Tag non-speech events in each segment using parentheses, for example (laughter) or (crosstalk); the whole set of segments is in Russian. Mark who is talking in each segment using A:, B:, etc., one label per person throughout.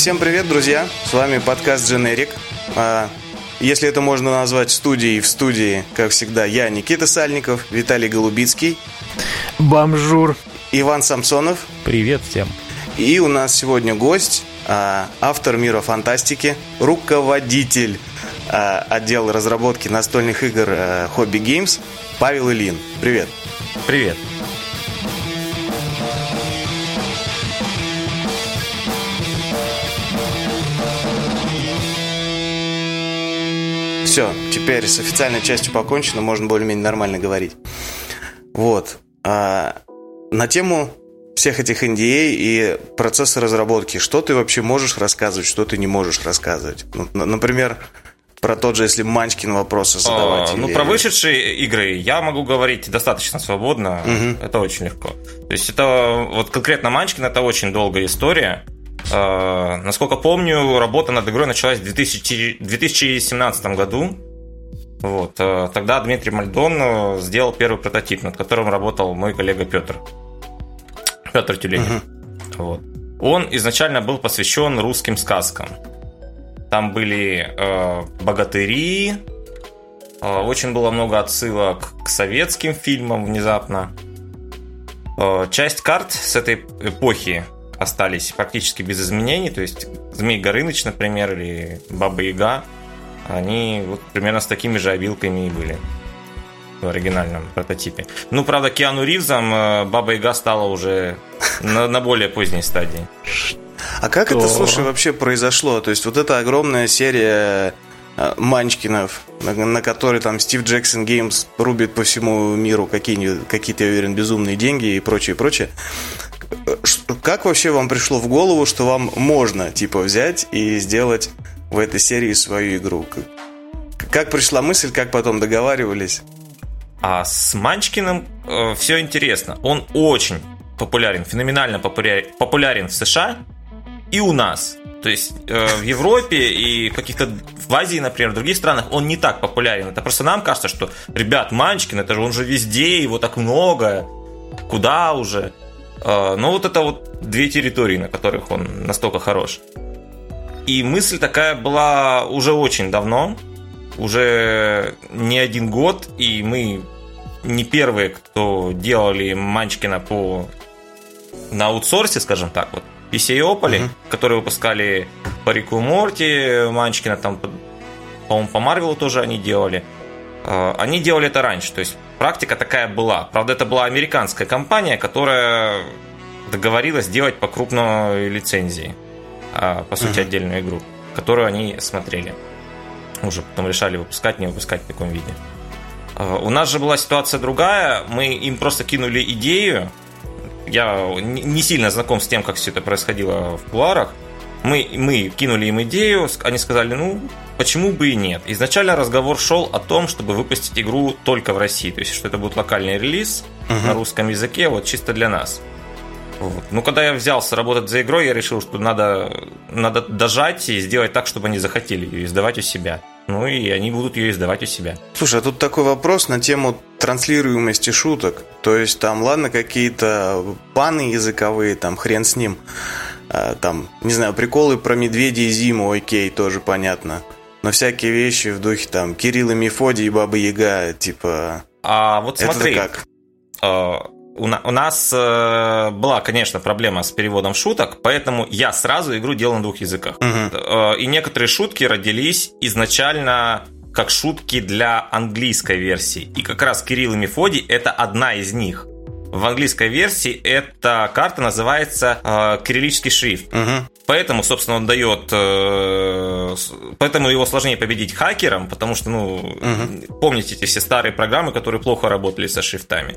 A: Всем привет, друзья! С вами подкаст «Дженерик». А, если это можно назвать студией в студии, как всегда, я, Никита Сальников, Виталий Голубицкий.
B: Бомжур.
A: Иван Самсонов.
C: Привет всем.
A: И у нас сегодня гость, а, автор мира фантастики, руководитель а, отдела разработки настольных игр Hobby Games Павел Ильин. Привет.
C: Привет.
A: Все, теперь с официальной частью покончено, можно более-менее нормально говорить. Вот. А, на тему всех этих NDA и процесса разработки. Что ты вообще можешь рассказывать, что ты не можешь рассказывать? Ну, например, про тот же, если Манчкин вопросы задавать.
C: А, ну, или... про вышедшие игры я могу говорить достаточно свободно. Угу. Это очень легко. То есть, это вот конкретно Манчкин это очень долгая история. Э, насколько помню, работа над игрой началась в 2000, 2017 году. Вот. Э, тогда Дмитрий Мальдон э, сделал первый прототип, над которым работал мой коллега Петр. Петр Тюленин. Угу. Вот. Он изначально был посвящен русским сказкам. Там были э, богатыри, э, очень было много отсылок к советским фильмам внезапно. Э, часть карт с этой эпохи остались практически без изменений. То есть Змей Горыныч, например, или Баба Яга, они вот примерно с такими же обилками и были в оригинальном прототипе. Ну, правда, Киану Ривзом э, Баба Яга стала уже на, на более поздней стадии.
A: А как Что? это, слушай, вообще произошло? То есть вот эта огромная серия э, Манчкинов, на, на который там Стив Джексон Геймс рубит по всему миру какие-то, какие-то, я уверен, безумные деньги и прочее, прочее как вообще вам пришло в голову, что вам можно, типа, взять и сделать в этой серии свою игру? Как пришла мысль, как потом договаривались?
C: А с Манчкиным э, все интересно. Он очень популярен, феноменально популярен, в США и у нас. То есть э, в Европе и каких-то в Азии, например, в других странах он не так популярен. Это просто нам кажется, что, ребят, Манчкин, это же он же везде, его так много. Куда уже? А, но вот это вот две территории, на которых он настолько хорош. И мысль такая была уже очень давно, уже не один год, и мы не первые, кто делали Манчкина по на аутсорсе, скажем так, вот PC и Opel, угу. которые выпускали по Рику Морти, Манчкина там, по-моему, по Марвелу тоже они делали. А, они делали это раньше, то есть практика такая была. Правда, это была американская компания, которая договорилась сделать по крупной лицензии, а, по сути, uh-huh. отдельную игру, которую они смотрели. Уже потом решали выпускать, не выпускать в таком виде. А, у нас же была ситуация другая. Мы им просто кинули идею. Я не сильно знаком с тем, как все это происходило в кулуарах. Мы, мы кинули им идею, они сказали, ну, почему бы и нет. Изначально разговор шел о том, чтобы выпустить игру только в России, то есть, что это будет локальный релиз uh-huh. на русском языке, вот чисто для нас. Вот. Ну, когда я взялся работать за игрой, я решил, что надо, надо дожать и сделать так, чтобы они захотели ее издавать у себя. Ну и они будут ее издавать у себя.
A: Слушай, а тут такой вопрос на тему транслируемости шуток. То есть там, ладно, какие-то паны языковые, там хрен с ним. А, там, не знаю, приколы про медведя и зиму, окей, тоже понятно. Но всякие вещи в духе там Кирилла Мефодий и Баба Яга, типа...
C: А вот смотри, это как? А, у, на, у нас э, была, конечно, проблема с переводом шуток, поэтому я сразу игру делал на двух языках. Угу. Э, и некоторые шутки родились изначально как шутки для английской версии. И как раз Кирилл и Мефодий это одна из них. В английской версии эта карта называется э, кириллический шрифт. Угу. Поэтому, собственно, он дает... Э, поэтому его сложнее победить хакерам, потому что, ну, угу. помните эти все старые программы, которые плохо работали со шрифтами.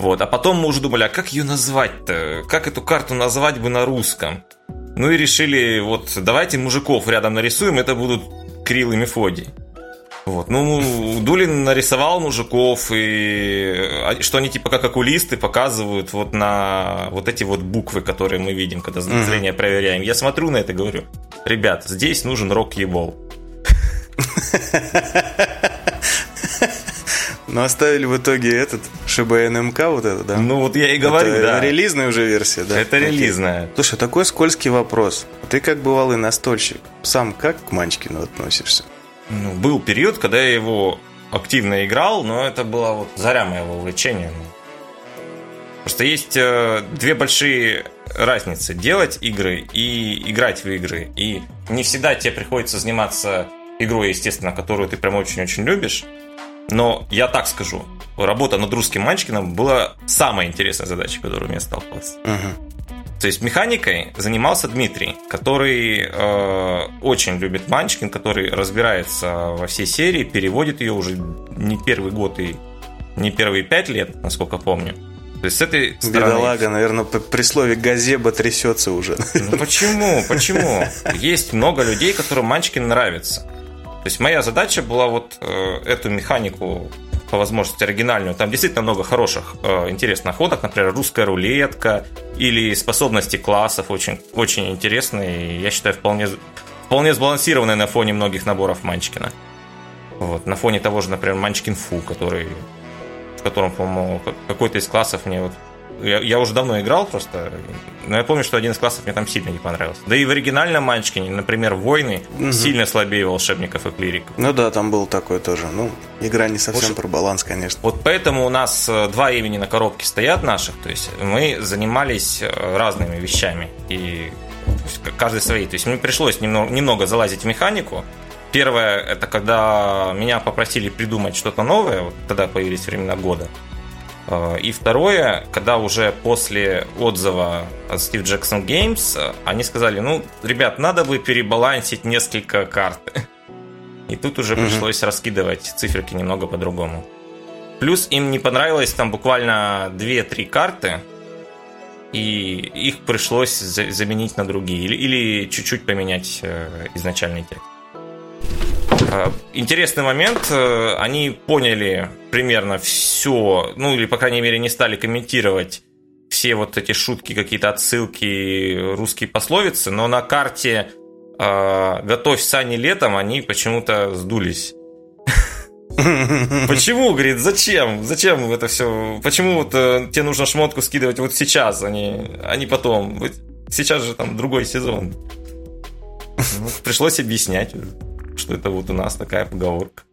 C: Вот. А потом мы уже думали, а как ее назвать-то? Как эту карту назвать бы на русском? Ну и решили, вот давайте мужиков рядом нарисуем, это будут Крил и Мефодий. Вот. Ну, Дулин нарисовал мужиков, и а, что они типа как окулисты показывают вот на вот эти вот буквы, которые мы видим, когда зрение проверяем. Я смотрю на это и говорю, ребят, здесь нужен рок-ебол.
A: Но оставили в итоге этот Шиба НМК вот это, да?
C: Ну вот я и говорю,
A: это
C: да.
A: релизная уже версия, да?
C: Это релизная.
A: Слушай, такой скользкий вопрос. Ты как бывалый настольщик, сам как к Манчкину относишься?
C: Ну, был период, когда я его активно играл, но это была вот заря моего увлечения. Ну. Просто есть э, две большие разницы. Делать игры и играть в игры. И не всегда тебе приходится заниматься игрой, естественно, которую ты прям очень-очень любишь. Но я так скажу, работа над русским Манчкиным была самая интересная задача, которую мне сталкивался.
A: Угу.
C: То есть механикой занимался Дмитрий, который э, очень любит Манчкин, который разбирается во всей серии, переводит ее уже не первый год и не первые пять лет, насколько помню. То есть с этой стороны...
A: Бедолага, наверное, при слове «газеба» трясется уже.
C: Ну почему? Почему? Есть много людей, которым Манчкин нравится. То есть моя задача была вот э, эту механику по возможности оригинальную. Там действительно много хороших, э, интересных ходок, например, русская рулетка или способности классов очень, очень интересные. Я считаю, вполне, вполне сбалансированные на фоне многих наборов Манчкина. Вот, на фоне того же, например, Манчкин Фу, который, в котором, по-моему, какой-то из классов мне вот я, я уже давно играл просто, но я помню, что один из классов мне там сильно не понравился. Да и в оригинальном Манчкине, например, «Войны» угу. сильно слабее волшебников и клириков.
A: Ну да, там был такой тоже. Ну, игра не совсем вот, про баланс, конечно.
C: Вот поэтому у нас э, два имени на коробке стоят наших, то есть мы занимались э, разными вещами, и каждый свои. То есть мне пришлось немного, немного залазить в механику, Первое, это когда меня попросили придумать что-то новое, вот тогда появились времена года. Э, и второе, когда уже после отзыва от Steve Jackson Games, они сказали, ну, ребят, надо бы перебалансить несколько карт. И тут уже mm-hmm. пришлось раскидывать циферки немного по-другому. Плюс им не понравилось там буквально 2-3 карты, и их пришлось заменить на другие. Или, или чуть-чуть поменять э, изначальный текст. Э, интересный момент. Э, они поняли примерно все, ну или, по крайней мере, не стали комментировать все вот эти шутки, какие-то отсылки, русские пословицы, но на карте э, «Готовь сани летом» они почему-то сдулись. Почему, говорит, зачем? Зачем это все? Почему вот э, тебе нужно шмотку скидывать вот сейчас, а не, а потом? Сейчас же там другой сезон. Пришлось объяснять что это вот у нас такая поговорка.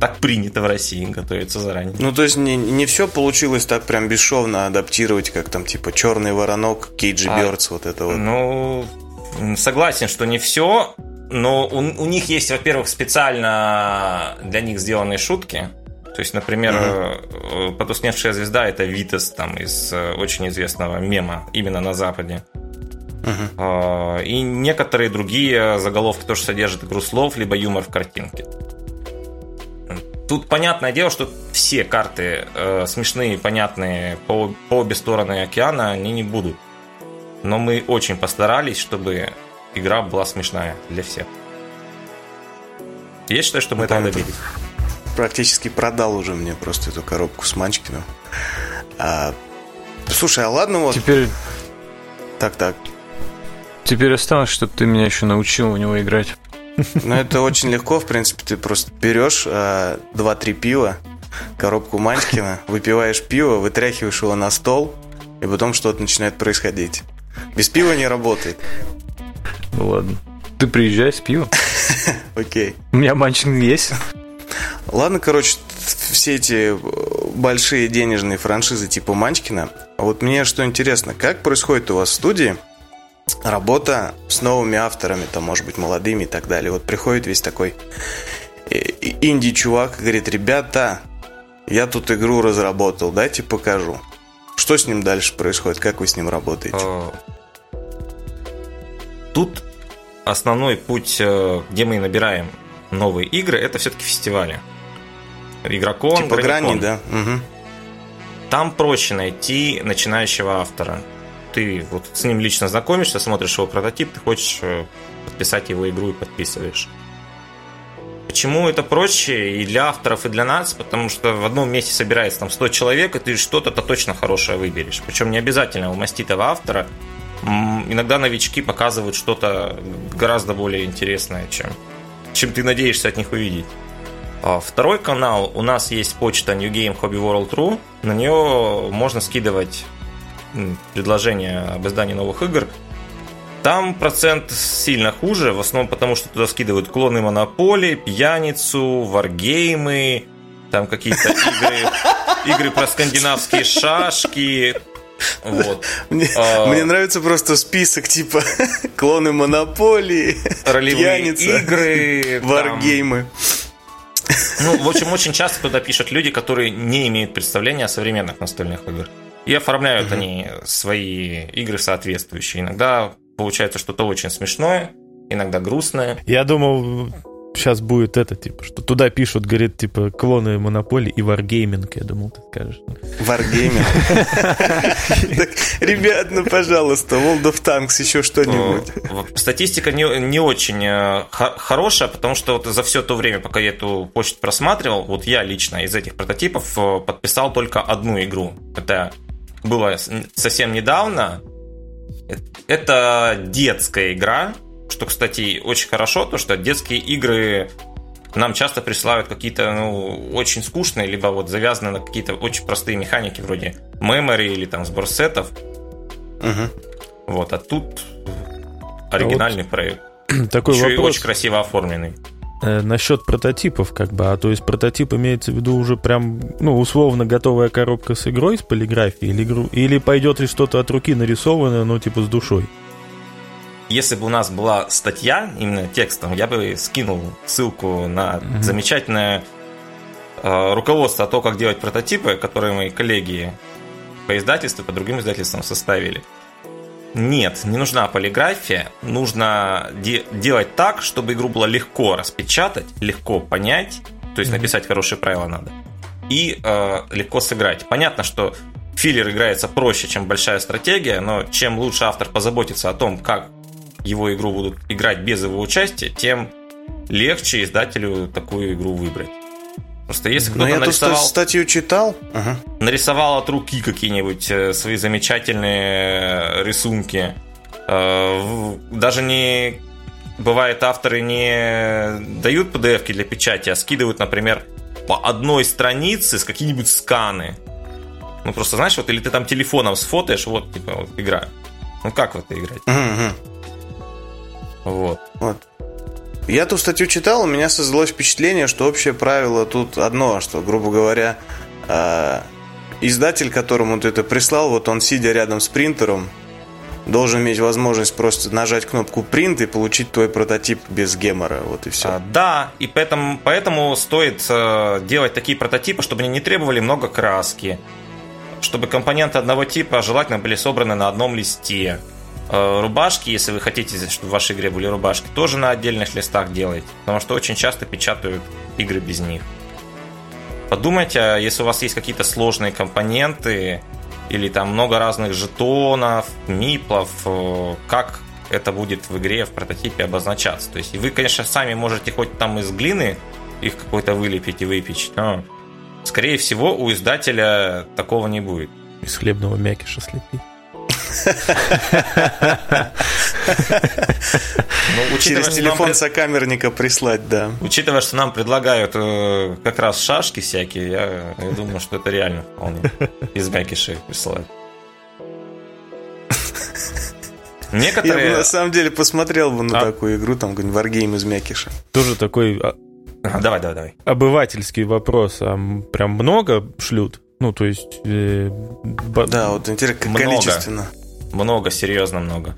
C: Так принято в России готовиться заранее.
A: Ну, то есть не, не все получилось так прям бесшовно адаптировать, как там типа черный воронок, Кейджи а, Бёрдс, вот это вот.
C: Ну, согласен, что не все, но у, у них есть, во-первых, специально для них сделанные шутки. То есть, например, угу. потусневшая звезда это Витас там из э, очень известного мема именно на Западе. Uh-huh. И некоторые другие заголовки тоже содержат игру слов, либо юмор в картинке. Тут понятное дело, что все карты э, смешные, понятные по, по обе стороны океана, они не будут. Но мы очень постарались, чтобы игра была смешная для всех. Я считаю, что мы это добились.
A: Практически продал уже мне просто эту коробку с Манчкиным. А, слушай, а ладно вот...
B: Теперь...
A: Так, так.
B: Теперь осталось, чтобы ты меня еще научил в него играть.
A: Ну, это очень легко, в принципе, ты просто берешь э, 2-3 пива, коробку Манькина, выпиваешь пиво, вытряхиваешь его на стол, и потом что-то начинает происходить. Без пива не работает.
B: Ну ладно. Ты приезжай с пивом. (laughs)
A: Окей.
B: У меня Манчин есть.
A: Ладно, короче, все эти большие денежные франшизы типа Манчкина. А вот мне что интересно, как происходит у вас в студии работа с новыми авторами, там, может быть, молодыми и так далее. Вот приходит весь такой э, инди-чувак и говорит, ребята, я тут игру разработал, дайте покажу. Что с ним дальше происходит? Как вы с ним работаете? А,
C: тут основной путь, э, где мы набираем новые игры, это все-таки фестивали. Игрокон,
A: типа грани, да. Угу.
C: Там проще найти начинающего автора ты вот с ним лично знакомишься, смотришь его прототип, ты хочешь э, подписать его игру и подписываешь. Почему это проще и для авторов, и для нас? Потому что в одном месте собирается там 100 человек, и ты что-то-то точно хорошее выберешь. Причем не обязательно у маститого автора. Иногда новички показывают что-то гораздо более интересное, чем, чем ты надеешься от них увидеть. А второй канал, у нас есть почта New Game Hobby World.ru, на нее можно скидывать предложения об издании новых игр. Там процент сильно хуже, в основном потому, что туда скидывают клоны Монополии, Пьяницу, Варгеймы, там какие-то игры, игры про скандинавские шашки,
A: вот. Мне, а, мне нравится просто список типа (laughs) клоны Монополии,
C: ролевые пьяница,
A: игры, (laughs) варгеймы.
C: Ну, в общем, очень часто туда пишут люди, которые не имеют представления о современных настольных играх. И оформляют угу. они свои игры соответствующие. Иногда получается что-то очень смешное, иногда грустное.
D: Я думал, сейчас будет это, типа, что туда пишут, говорит, типа, клоны Монополии и Wargaming, я думал, ты скажешь.
A: Wargaming? (laughs) Ребят, ну, пожалуйста, World of Tanks, еще что-нибудь.
C: Статистика не очень э, хорошая, потому что вот за все то время, пока я эту почту просматривал, вот я лично из этих прототипов э, подписал только одну игру. Это было совсем недавно. Это детская игра, что, кстати, очень хорошо, то что детские игры нам часто присылают какие-то ну, очень скучные, либо вот завязаны на какие-то очень простые механики вроде memory или там сбор сетов. Угу. Вот, а тут оригинальный а вот проект. (clears throat)
D: Такой Еще
C: вопрос. и очень красиво оформленный.
D: Э, насчет прототипов, как бы, а то есть прототип имеется в виду уже прям, ну, условно готовая коробка с игрой, с полиграфией, или, или пойдет ли что-то от руки нарисованное, но типа с душой?
C: Если бы у нас была статья именно текстом, я бы скинул ссылку на mm-hmm. замечательное э, руководство о том, как делать прототипы, которые мои коллеги по издательству, по другим издательствам составили. Нет, не нужна полиграфия. Нужно де- делать так, чтобы игру было легко распечатать, легко понять, то есть mm-hmm. написать хорошие правила надо, и э, легко сыграть. Понятно, что филлер играется проще, чем большая стратегия, но чем лучше автор позаботится о том, как его игру будут играть без его участия, тем легче издателю такую игру выбрать. Просто если кто-то
A: я нарисовал... статью читал.
C: Ага. Нарисовал от руки какие-нибудь э, свои замечательные рисунки. Э, даже не... Бывает, авторы не дают PDF для печати, а скидывают, например, по одной странице с какие-нибудь сканы. Ну, просто, знаешь, вот или ты там телефоном сфотаешь, вот, типа, вот, игра. Ну, как в это играть? Угу.
A: Вот. вот. Я ту статью читал, у меня создалось впечатление, что общее правило тут одно, что, грубо говоря, э, издатель, которому ты это прислал, вот он, сидя рядом с принтером, должен иметь возможность просто нажать кнопку print и получить твой прототип без гемора. Вот и все. А,
C: да, и поэтому, поэтому стоит э, делать такие прототипы, чтобы они не требовали много краски, чтобы компоненты одного типа желательно были собраны на одном листе. Э, рубашки, если вы хотите, чтобы в вашей игре были рубашки, тоже на отдельных листах делайте, потому что очень часто печатают игры без них. Подумайте, а если у вас есть какие-то сложные компоненты или там много разных жетонов, миплов, э, как это будет в игре в прототипе обозначаться. То есть вы, конечно, сами можете хоть там из глины их какой-то вылепить и выпечь, но скорее всего у издателя такого не будет.
D: Из хлебного мякиша слепить.
A: Ну, Через телефон сокамерника прислать, да.
C: Учитывая, что нам предлагают э, как раз шашки всякие, я, думаю, что это реально вполне из Мякиши присылать.
A: Некоторые... (laughs) Я бы на самом деле посмотрел бы на а... такую игру, там какой-нибудь Wargame из Мякиша.
D: Тоже такой а,
C: давай, давай, давай.
D: Обывательский вопрос. А прям много шлют? Ну, то есть... Э,
A: да, вот интересно, много, количественно.
C: Много, серьезно много.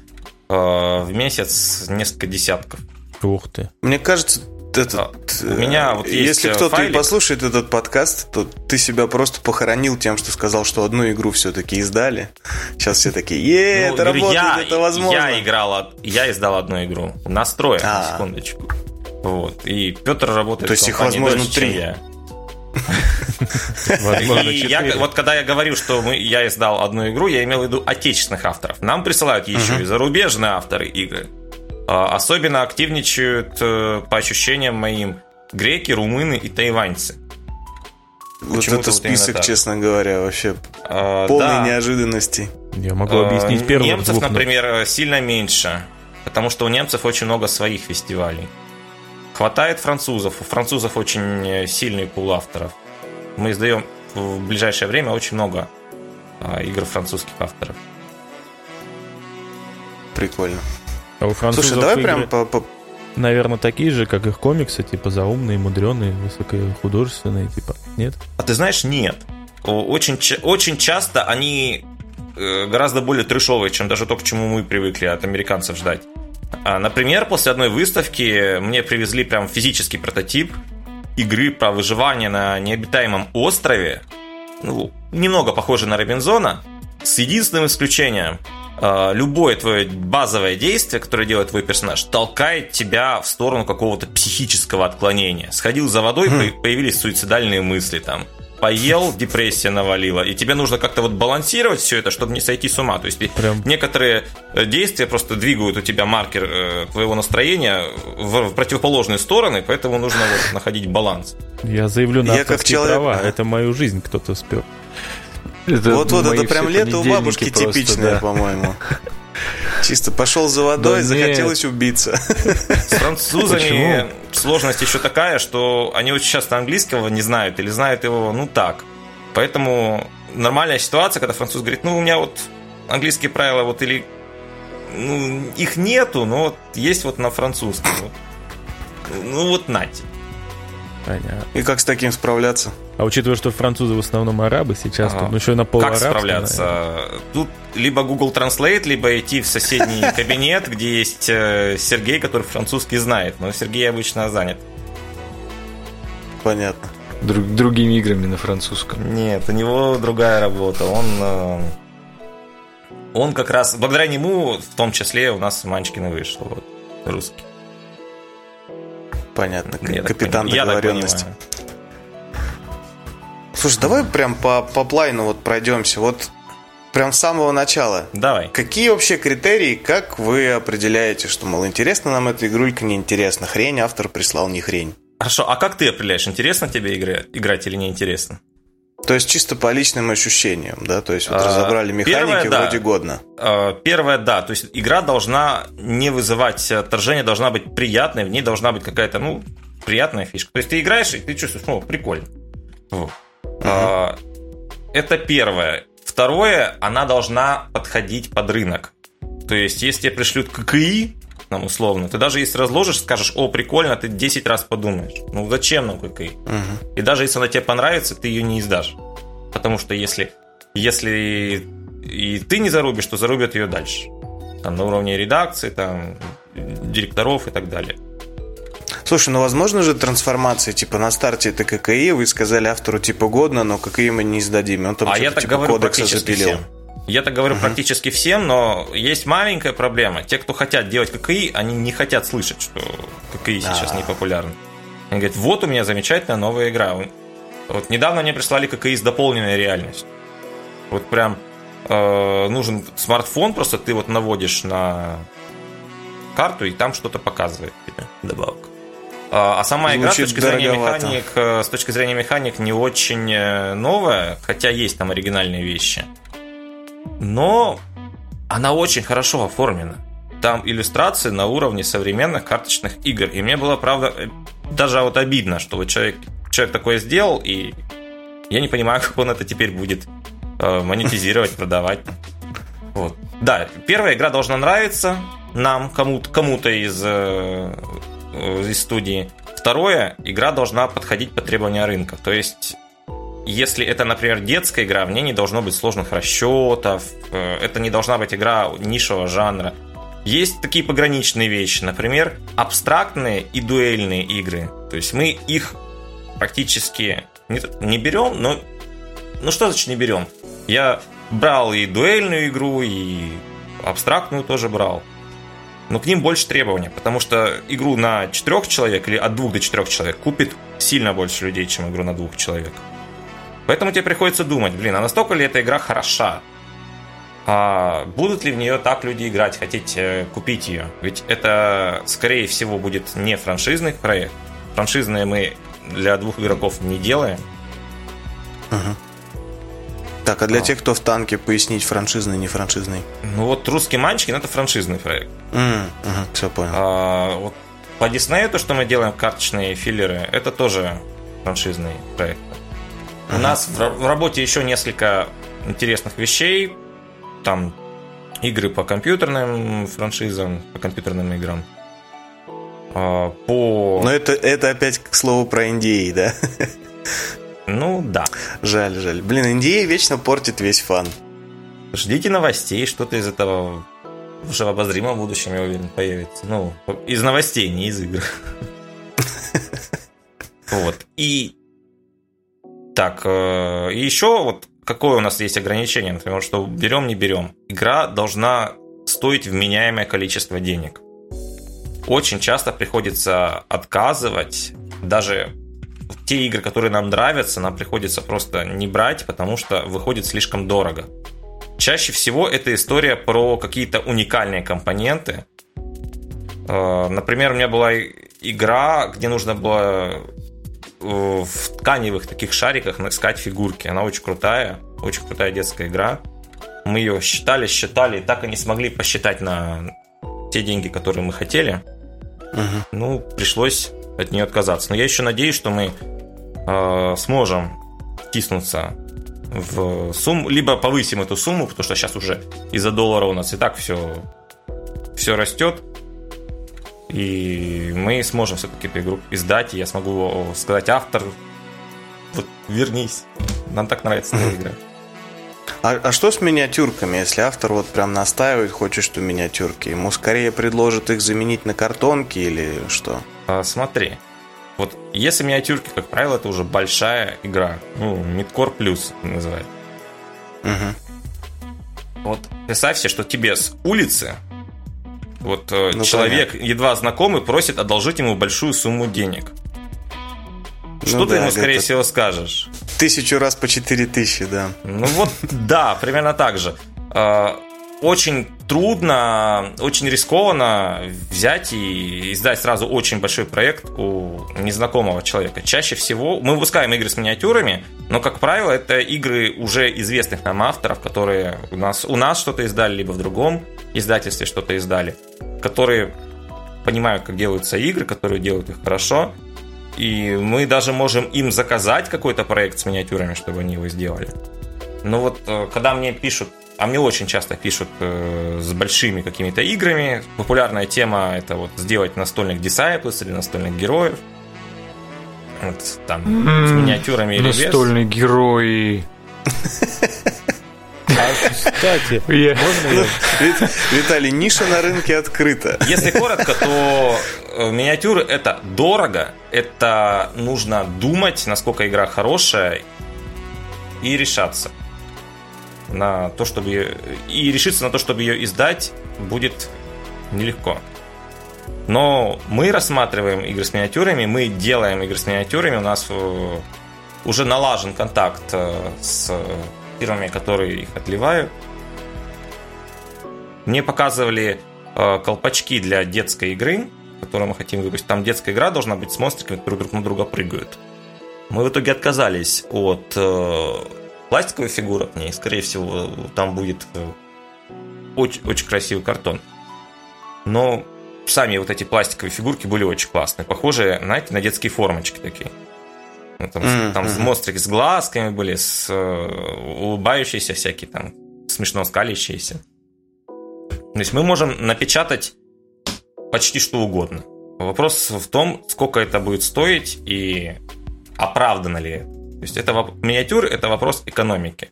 C: Э, в месяц несколько десятков.
D: Ух ты.
A: Мне кажется, этот, а, у меня вот есть если кто-то файлик. послушает этот подкаст, то ты себя просто похоронил тем, что сказал, что одну игру все-таки издали. Сейчас все такие, е, ну, это работает, я, это возможно.
C: Я играл, я издал одну игру. Настроен, а. секундочку. Вот. И Петр работает
A: То есть их, возможно, три.
C: И я, вот когда я говорю, что мы, я издал одну игру, я имел в виду отечественных авторов. Нам присылают еще и зарубежные авторы игры. А, особенно активничают, э, по ощущениям моим, греки, румыны и тайваньцы.
A: Вот это список, честно говоря, вообще а, полной да. неожиданности.
D: Я могу объяснить первым
C: Немцев, двух, например, сильно меньше, потому что у немцев очень много своих фестивалей. Хватает французов. У французов очень сильный пул авторов. Мы издаем в ближайшее время очень много а, игр французских авторов.
A: Прикольно.
D: А у французов
A: Слушай, давай
D: игры,
A: прям по, по-
D: наверное, такие же, как их комиксы, типа заумные, мудреные, высокохудожественные, типа, нет?
C: А ты знаешь, нет. Очень, очень часто они э, гораздо более трешовые, чем даже то, к чему мы привыкли от американцев ждать. А, Например, после одной выставки мне привезли прям физический прототип игры про выживание на необитаемом острове. Ну, немного похоже на Робинзона, с единственным исключением. А, Любое твое базовое действие, которое делает твой персонаж, толкает тебя в сторону какого-то психического отклонения. Сходил за водой, по- появились суицидальные мысли там. Поел, депрессия навалила. И тебе нужно как-то вот балансировать все это, чтобы не сойти с ума. То есть
D: Прям.
C: некоторые э, действия просто двигают у тебя маркер э, твоего настроения в, в противоположные стороны, поэтому нужно вот находить баланс.
D: Я заявлю на
A: Я как человек-
D: права, это мою жизнь кто-то спер.
A: Вот-вот, это прям лето у бабушки типичное, по-моему. Чисто пошел за водой,
B: Да
A: захотелось убиться.
C: С французами
B: Почему?
C: сложность еще такая, что они очень часто английского не знают или знают его, ну так. Поэтому нормальная ситуация, когда француз говорит, ну у меня вот английские правила вот или ну, их нету, но вот есть вот на французском. Вот. Ну вот нате.
D: Понятно.
A: И как с таким справляться?
D: А учитывая, что французы в основном арабы сейчас,
C: Ага.
D: тут, ну еще и на
C: Как
D: полуарабском,
C: справляться?
D: наверное.
C: Тут либо Google Translate, либо идти в соседний (laughs) кабинет, где есть э, Сергей, который французский знает. Но Сергей обычно занят.
A: Понятно.
B: Друг- другими играми на французском.
C: Нет, у него другая работа. Он, э, он как раз, благодаря нему, в том числе, у нас Манчкина вышло. Вот, русский.
A: Понятно.
C: Я
A: Капитан
C: так
A: договоренности. Слушай, давай прям по, по плайну вот пройдемся. Вот прям с самого начала.
C: Давай.
A: Какие вообще критерии, как вы определяете, что, мол, интересно нам эта игрулька, неинтересно, хрень, автор прислал не хрень?
C: Хорошо, а как ты определяешь, интересно тебе игра- играть или неинтересно?
A: То есть чисто по личным ощущениям, да? То есть вот
C: А,
A: разобрали механики,
C: первое, да.
A: вроде годно.
C: Э, Первое, да, то есть игра должна не вызывать отторжения, должна быть приятной, в ней должна быть какая-то, ну, приятная фишка. То есть ты играешь, и ты чувствуешь, ну, прикольно. Вот. А, Это первое. Второе, она должна подходить под рынок. То есть, если тебе пришлют ККИ, нам условно, ты даже если разложишь, скажешь, о, прикольно, ты 10 раз подумаешь. Ну, зачем нам ККИ?
A: Мгм.
C: И даже если она тебе понравится, ты ее не издашь. Потому что если, если и ты не зарубишь, то зарубят ее дальше. Там на уровне редакции, там, директоров и так далее.
A: Слушай, ну возможно же трансформация, типа на старте это ККИ, вы сказали автору типа годно, но ККИ мы не издадим, он там
C: а я так
A: типа
C: говорю
A: кодекса запилил.
C: всем. Я так говорю практически всем, но есть маленькая проблема. Те, кто хотят делать ККИ, они не хотят слышать, что ККИ сейчас
A: А.
C: не популярны. Они говорят, вот у меня замечательная новая игра. Вот недавно мне прислали ККИ с дополненной реальностью. Вот прям э, нужен смартфон, просто ты вот наводишь на карту, и там что-то показывает тебе добавок. А а сама игра с точки, зрения
A: дороговато.
C: механик, э, с точки зрения механик не очень э, новая, хотя есть там оригинальные вещи. Но она очень хорошо оформлена. Там иллюстрации на уровне современных карточных игр. И мне было, правда, э, даже вот обидно, что вот человек, человек такое сделал, и я не понимаю, (laughs) как он это теперь будет э, монетизировать, (laughs) продавать. Вот. Да, первая игра должна нравиться нам, кому-то, кому-то из, э, э, из студии. Второе, игра должна подходить под требования рынка. То есть, если это, например, детская игра, в ней не должно быть сложных расчетов, э, это не должна быть игра нишевого жанра. Есть такие пограничные вещи, например, абстрактные и дуэльные игры. То есть мы их практически не, не берем, но... Ну что значит не берем? Я брал и дуэльную игру, и абстрактную тоже брал. Но к ним больше требований, потому что игру на четырех человек или от двух до четырех человек купит сильно больше людей, чем игру на двух человек. Поэтому тебе приходится думать, блин, а настолько ли эта игра хороша? А будут ли в нее так люди играть, хотеть э, купить ее? Ведь это, скорее всего, будет не франшизный проект. Франшизные мы для двух игроков не делаем.
A: Так, а для
C: А.
A: тех, кто в танке, пояснить франшизный, не франшизный.
C: Ну вот «Русский Манчкин» — это франшизный проект.
A: М, мгм, все понял.
C: А, вот по Диснею то, что мы делаем карточные филлеры, это тоже франшизный проект. У нас в, работе еще несколько интересных вещей. Там игры по компьютерным франшизам, по компьютерным играм.
A: А, по... Но это, это опять к слову про NDA, да?
C: Ну, да.
A: Жаль, жаль. Блин, NDA вечно портит весь фан.
C: Ждите новостей, что-то из этого уже в обозримом будущем, я уверен, появится. Ну, из новостей, не из игр. (laughs) Вот. И так, э, и еще вот какое у нас есть ограничение, например, что берем, не берем. Игра должна стоить вменяемое количество денег. Очень часто приходится отказывать, даже те игры, которые нам нравятся, нам приходится просто не брать, потому что выходит слишком дорого. Чаще всего это история про какие-то уникальные компоненты. Э, например, у меня была игра, где нужно было в тканевых таких шариках искать фигурки. Она очень крутая, очень крутая детская игра. Мы ее считали, считали, и так и не смогли посчитать на те деньги, которые мы хотели. Угу. Ну, пришлось от нее отказаться. Но я еще надеюсь, что мы э, сможем втиснуться в сумму, либо повысим эту сумму, потому что сейчас уже из-за доллара у нас и так все, все растет, и мы сможем все-таки эту игру издать, и я смогу сказать автор, вот вернись, нам так нравится эта игра.
A: А, а что с миниатюрками, если автор вот прям настаивает, хочет, что миниатюрки? Ему скорее предложат их заменить на картонки или что?
C: А, смотри, вот если миниатюрки, как правило, это уже большая игра. Ну, Midcore Plus называют. Угу. Вот представь себе, что тебе с улицы вот э, ну, человек, понятно. едва знакомый, просит одолжить ему большую сумму денег. Ну что ну, ты да, ему, скорее всего, скажешь?
A: Тысячу раз по четыре тысячи, да.
C: Ну вот, да, примерно так же. Очень трудно, очень рискованно взять и издать сразу очень большой проект у незнакомого человека. Чаще всего мы выпускаем игры с миниатюрами, но, как правило, это игры уже известных нам авторов, которые у нас, у нас что-то издали, либо в другом издательстве что-то издали, которые понимают, как делаются игры, которые делают их хорошо, и мы даже можем им заказать какой-то проект с миниатюрами, чтобы они его сделали. Но вот э, когда мне пишут а мне очень часто пишут э, с большими какими-то играми. Популярная тема это вот сделать настольных Disciples или настольных героев. Вот там mm, с миниатюрами или
B: Настольные
C: без.
B: герои.
A: А, кстати, (laughs) можно Виталий, ниша на рынке открыта. (laughs)
C: Если коротко, то э, миниатюры это дорого, это нужно думать, насколько игра хорошая, и решаться на то, чтобы и решиться на то, чтобы ее издать, будет нелегко. Но мы рассматриваем игры с миниатюрами, мы делаем игры с миниатюрами, у нас э, уже налажен контакт э, с фирмами, которые их отливают. Мне показывали э, колпачки для детской игры, которую мы хотим выпустить. Там детская игра должна быть с монстриками, которые друг на друга прыгают. Мы в итоге отказались от пластиковая фигура к ней, скорее всего, там будет э, очень, очень красивый картон. Но сами вот эти пластиковые фигурки были очень классные, похожие, знаете, на детские формочки такие. Ну, там, mm-hmm. там монстрики с глазками были, с э, улыбающиеся всякие там, смешно скалящиеся. То есть мы можем напечатать почти что угодно. Вопрос в том, сколько это будет стоить и оправдано ли это. То есть это миниатюры это вопрос экономики.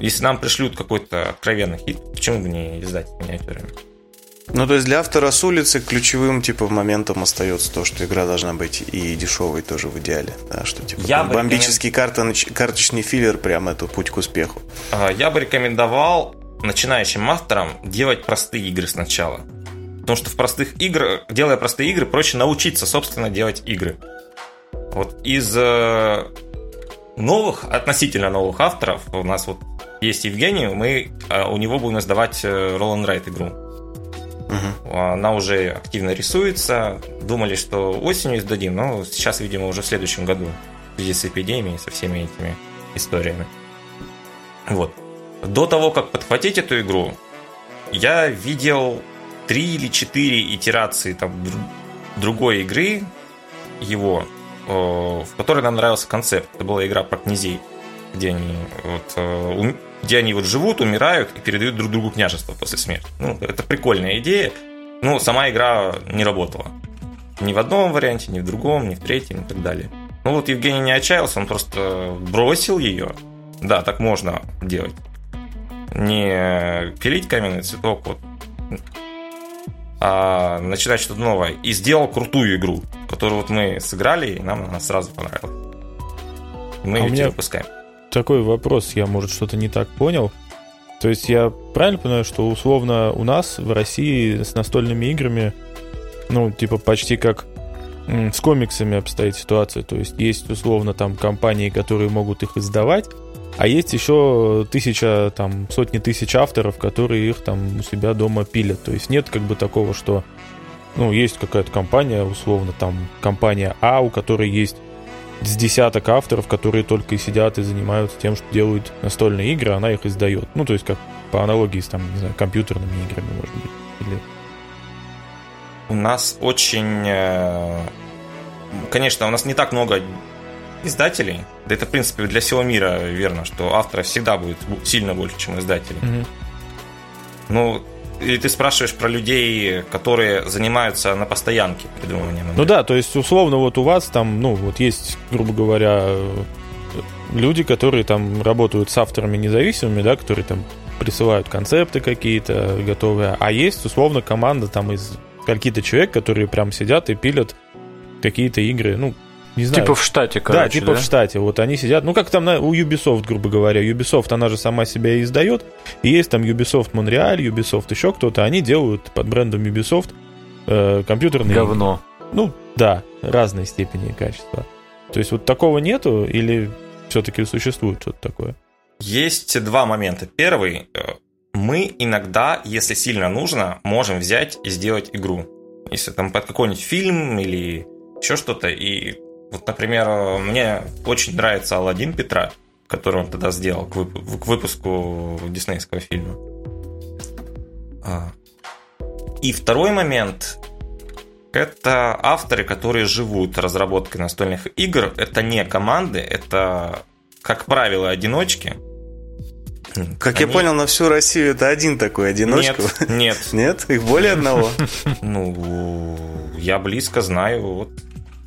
C: Если нам пришлют какой-то откровенный хит, почему бы не издать миниатюрами?
A: Ну, то есть для автора с улицы ключевым типа моментом остается то, что игра должна быть и дешевой тоже в идеале. Да, что типа я бомбический рекомен... карточный филлер прям это путь к успеху.
C: Я бы рекомендовал начинающим авторам делать простые игры сначала. Потому что в простых играх, делая простые игры, проще научиться, собственно, делать игры. Вот из э, новых, относительно новых авторов, у нас вот есть Евгений, мы э, у него будем сдавать Roll and Write игру. Угу. Она уже активно рисуется. Думали, что осенью издадим, но сейчас, видимо, уже в следующем году в связи с эпидемией, со всеми этими историями. Вот. До того, как подхватить эту игру, я видел три или четыре итерации там другой игры его, в которой нам нравился концепт. Это была игра про князей, где они вот, где они вот живут, умирают и передают друг другу княжество после смерти. Ну, это прикольная идея. Но сама игра не работала. Ни в одном варианте, ни в другом, ни в третьем и так далее. Ну вот Евгений не отчаялся, он просто бросил ее. Да, так можно делать. Не пилить каменный цветок, вот, а начинать что-то новое. И сделал крутую игру, которую вот мы сыграли, и нам она сразу понравилась. Мы
D: а
C: ее
D: меня
C: выпускаем.
D: Такой вопрос, я, может, что-то не так понял. То есть я правильно понимаю, что условно у нас в России с настольными играми, ну, типа почти как с комиксами обстоит ситуация. То есть есть условно там компании, которые могут их издавать, а есть еще тысяча, там, сотни тысяч авторов, которые их там у себя дома пилят. То есть нет как бы такого, что, ну, есть какая-то компания, условно, там, компания А, у которой есть с десяток авторов, которые только и сидят и занимаются тем, что делают настольные игры, она их издает. Ну, то есть как по аналогии с, там, не знаю, компьютерными играми, может быть. Или...
C: У нас очень... Э, конечно, у нас не так много издателей. Да это, в принципе, для всего мира верно, что авторов всегда будет сильно больше, чем издателей. Mm-hmm. Ну, или ты спрашиваешь про людей, которые занимаются на постоянке придумыванием?
D: Ну да, то есть условно вот у вас там, ну вот есть, грубо говоря, люди, которые там работают с авторами независимыми, да, которые там присылают концепты какие-то готовые, а есть условно команда там из каких-то человек, которые прям сидят и пилят какие-то игры, ну, не знаю.
B: Типа в штате, короче,
D: Да, типа да? в штате. Вот они сидят, ну как там на, у Ubisoft, грубо говоря. Ubisoft, она же сама себя и издает. И есть там Ubisoft Montreal, Ubisoft еще кто-то. Они делают под брендом Ubisoft э, компьютерные
B: Говно.
D: Игры. Ну, да, разной степени качества. То есть вот такого нету или все-таки существует что-то такое?
C: Есть два момента. Первый, э, мы иногда, если сильно нужно, можем взять и сделать игру. Если там под какой-нибудь фильм или еще что-то, и вот, например, мне очень нравится Алладин Петра, который он тогда сделал к, вып- к выпуску диснейского фильма. А. И второй момент это авторы, которые живут разработкой настольных игр. Это не команды, это, как правило, одиночки.
A: Как Они... я понял, на всю Россию это один такой одиночка?
C: Нет, нет. (laughs)
A: Нет? Их более одного? (laughs)
C: Ну, я близко знаю вот